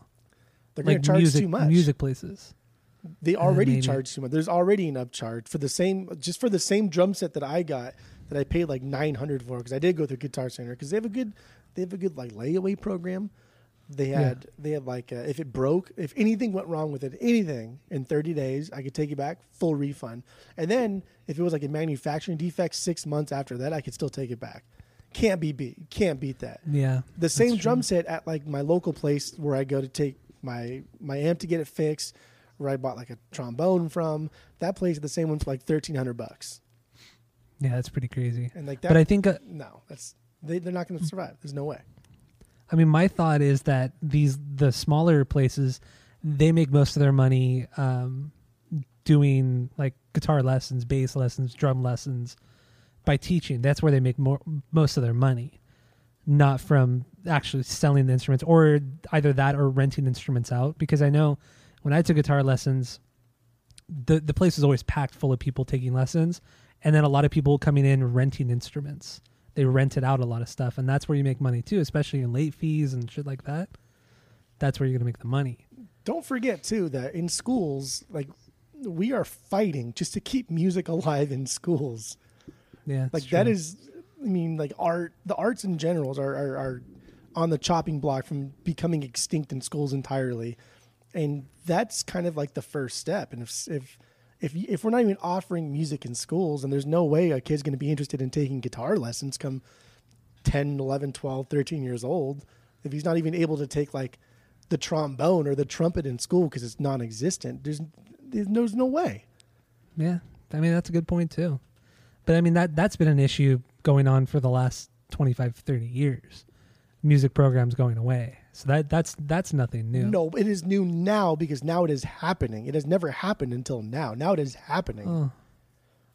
S2: They're
S1: Like
S2: charge
S1: music,
S2: too much.
S1: music places.
S2: They uh, already
S1: maybe.
S2: charge too much. There's already an upcharge for the same just for the same drum set that I got that I paid like 900 for because I did go through Guitar Center because they have a good they have a good like layaway program. They
S1: Yeah.
S2: had they had like uh, if it broke, if anything went wrong with it, anything in 30 days, I could take it back, full refund. And then if it was like a manufacturing defect, six months after that, I could still take it back. Can't be beat. Can't beat that.
S1: Yeah.
S2: The same
S1: true.
S2: drum set at like my local place where I go to take my my amp to get it fixed, where I bought like a trombone from. That place, the same one for like thirteen hundred bucks,
S1: Yeah, that's pretty crazy.
S2: and like that.
S1: But I think uh,
S2: no, that's they, they're not going to survive. There's no way.
S1: I mean, my thought is that these the smaller places, they make most of their money um, doing like guitar lessons, bass lessons, drum lessons by teaching. That's where they make more most of their money, not from actually selling the instruments or either that or renting instruments out. Because I know when I took guitar lessons, the the place was always packed full of people taking lessons, and then a lot of people coming in renting instruments they rented out a lot of stuff and that's where you make money too especially in late fees and shit like that that's where you're gonna make the money
S2: Don't forget too that in schools, like we are fighting just to keep music alive in schools.
S1: yeah
S2: like that
S1: true.
S2: is i mean like art the arts in general are, are, are on the chopping block from becoming extinct in schools entirely and that's kind of like the first step and if if if, if we're not even offering music in schools and there's no way a kid's going to be interested in taking guitar lessons come 10 11 12 13 years old if he's not even able to take like the trombone or the trumpet in school because it's non-existent. There's there's, no way.
S1: Yeah. I mean that's a good point too. But i mean that that's been an issue going on for the last 25 30 years music programs going away so that that's that's nothing new
S2: No, it is new now because now it is happening. It has never happened until now. Now it is happening.
S1: oh,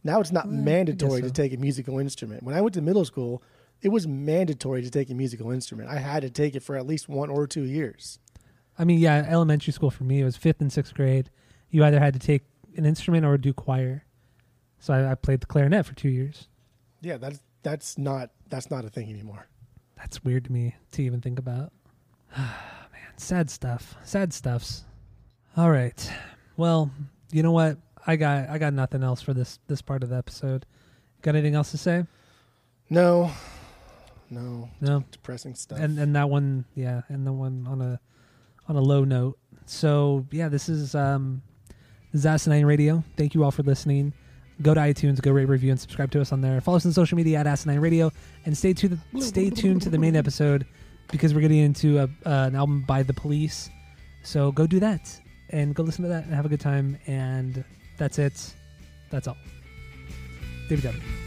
S2: now it's not
S1: well,
S2: mandatory
S1: guess
S2: to take a musical instrument. When I went to middle school, it was mandatory to take a musical instrument. I had to take it for at least one or two years.
S1: i mean yeah elementary school for me it was fifth and sixth grade you either had to take an instrument or do choir so i, I played the clarinet for two years
S2: Yeah, that's that's not that's not a thing anymore.
S1: That's weird to me to even think about. Man, sad stuff. Sad stuffs. All right. Well, you know what? I got I got nothing else for this this part of the episode. Got anything else to say?
S2: No, no,
S1: No.
S2: depressing stuff.
S1: And and that one, yeah, and the one on a on a low note. So yeah, this is um this is Asinine Radio. Thank you all for listening. Go to iTunes, go rate, review, and subscribe to us on there. Follow us on social media at Asinine Radio, and stay the stay tuned to the main episode because we're getting into a, uh, an album by the Police. So go do that and go listen to that and have a good time. And that's it. That's all. David Dowdy.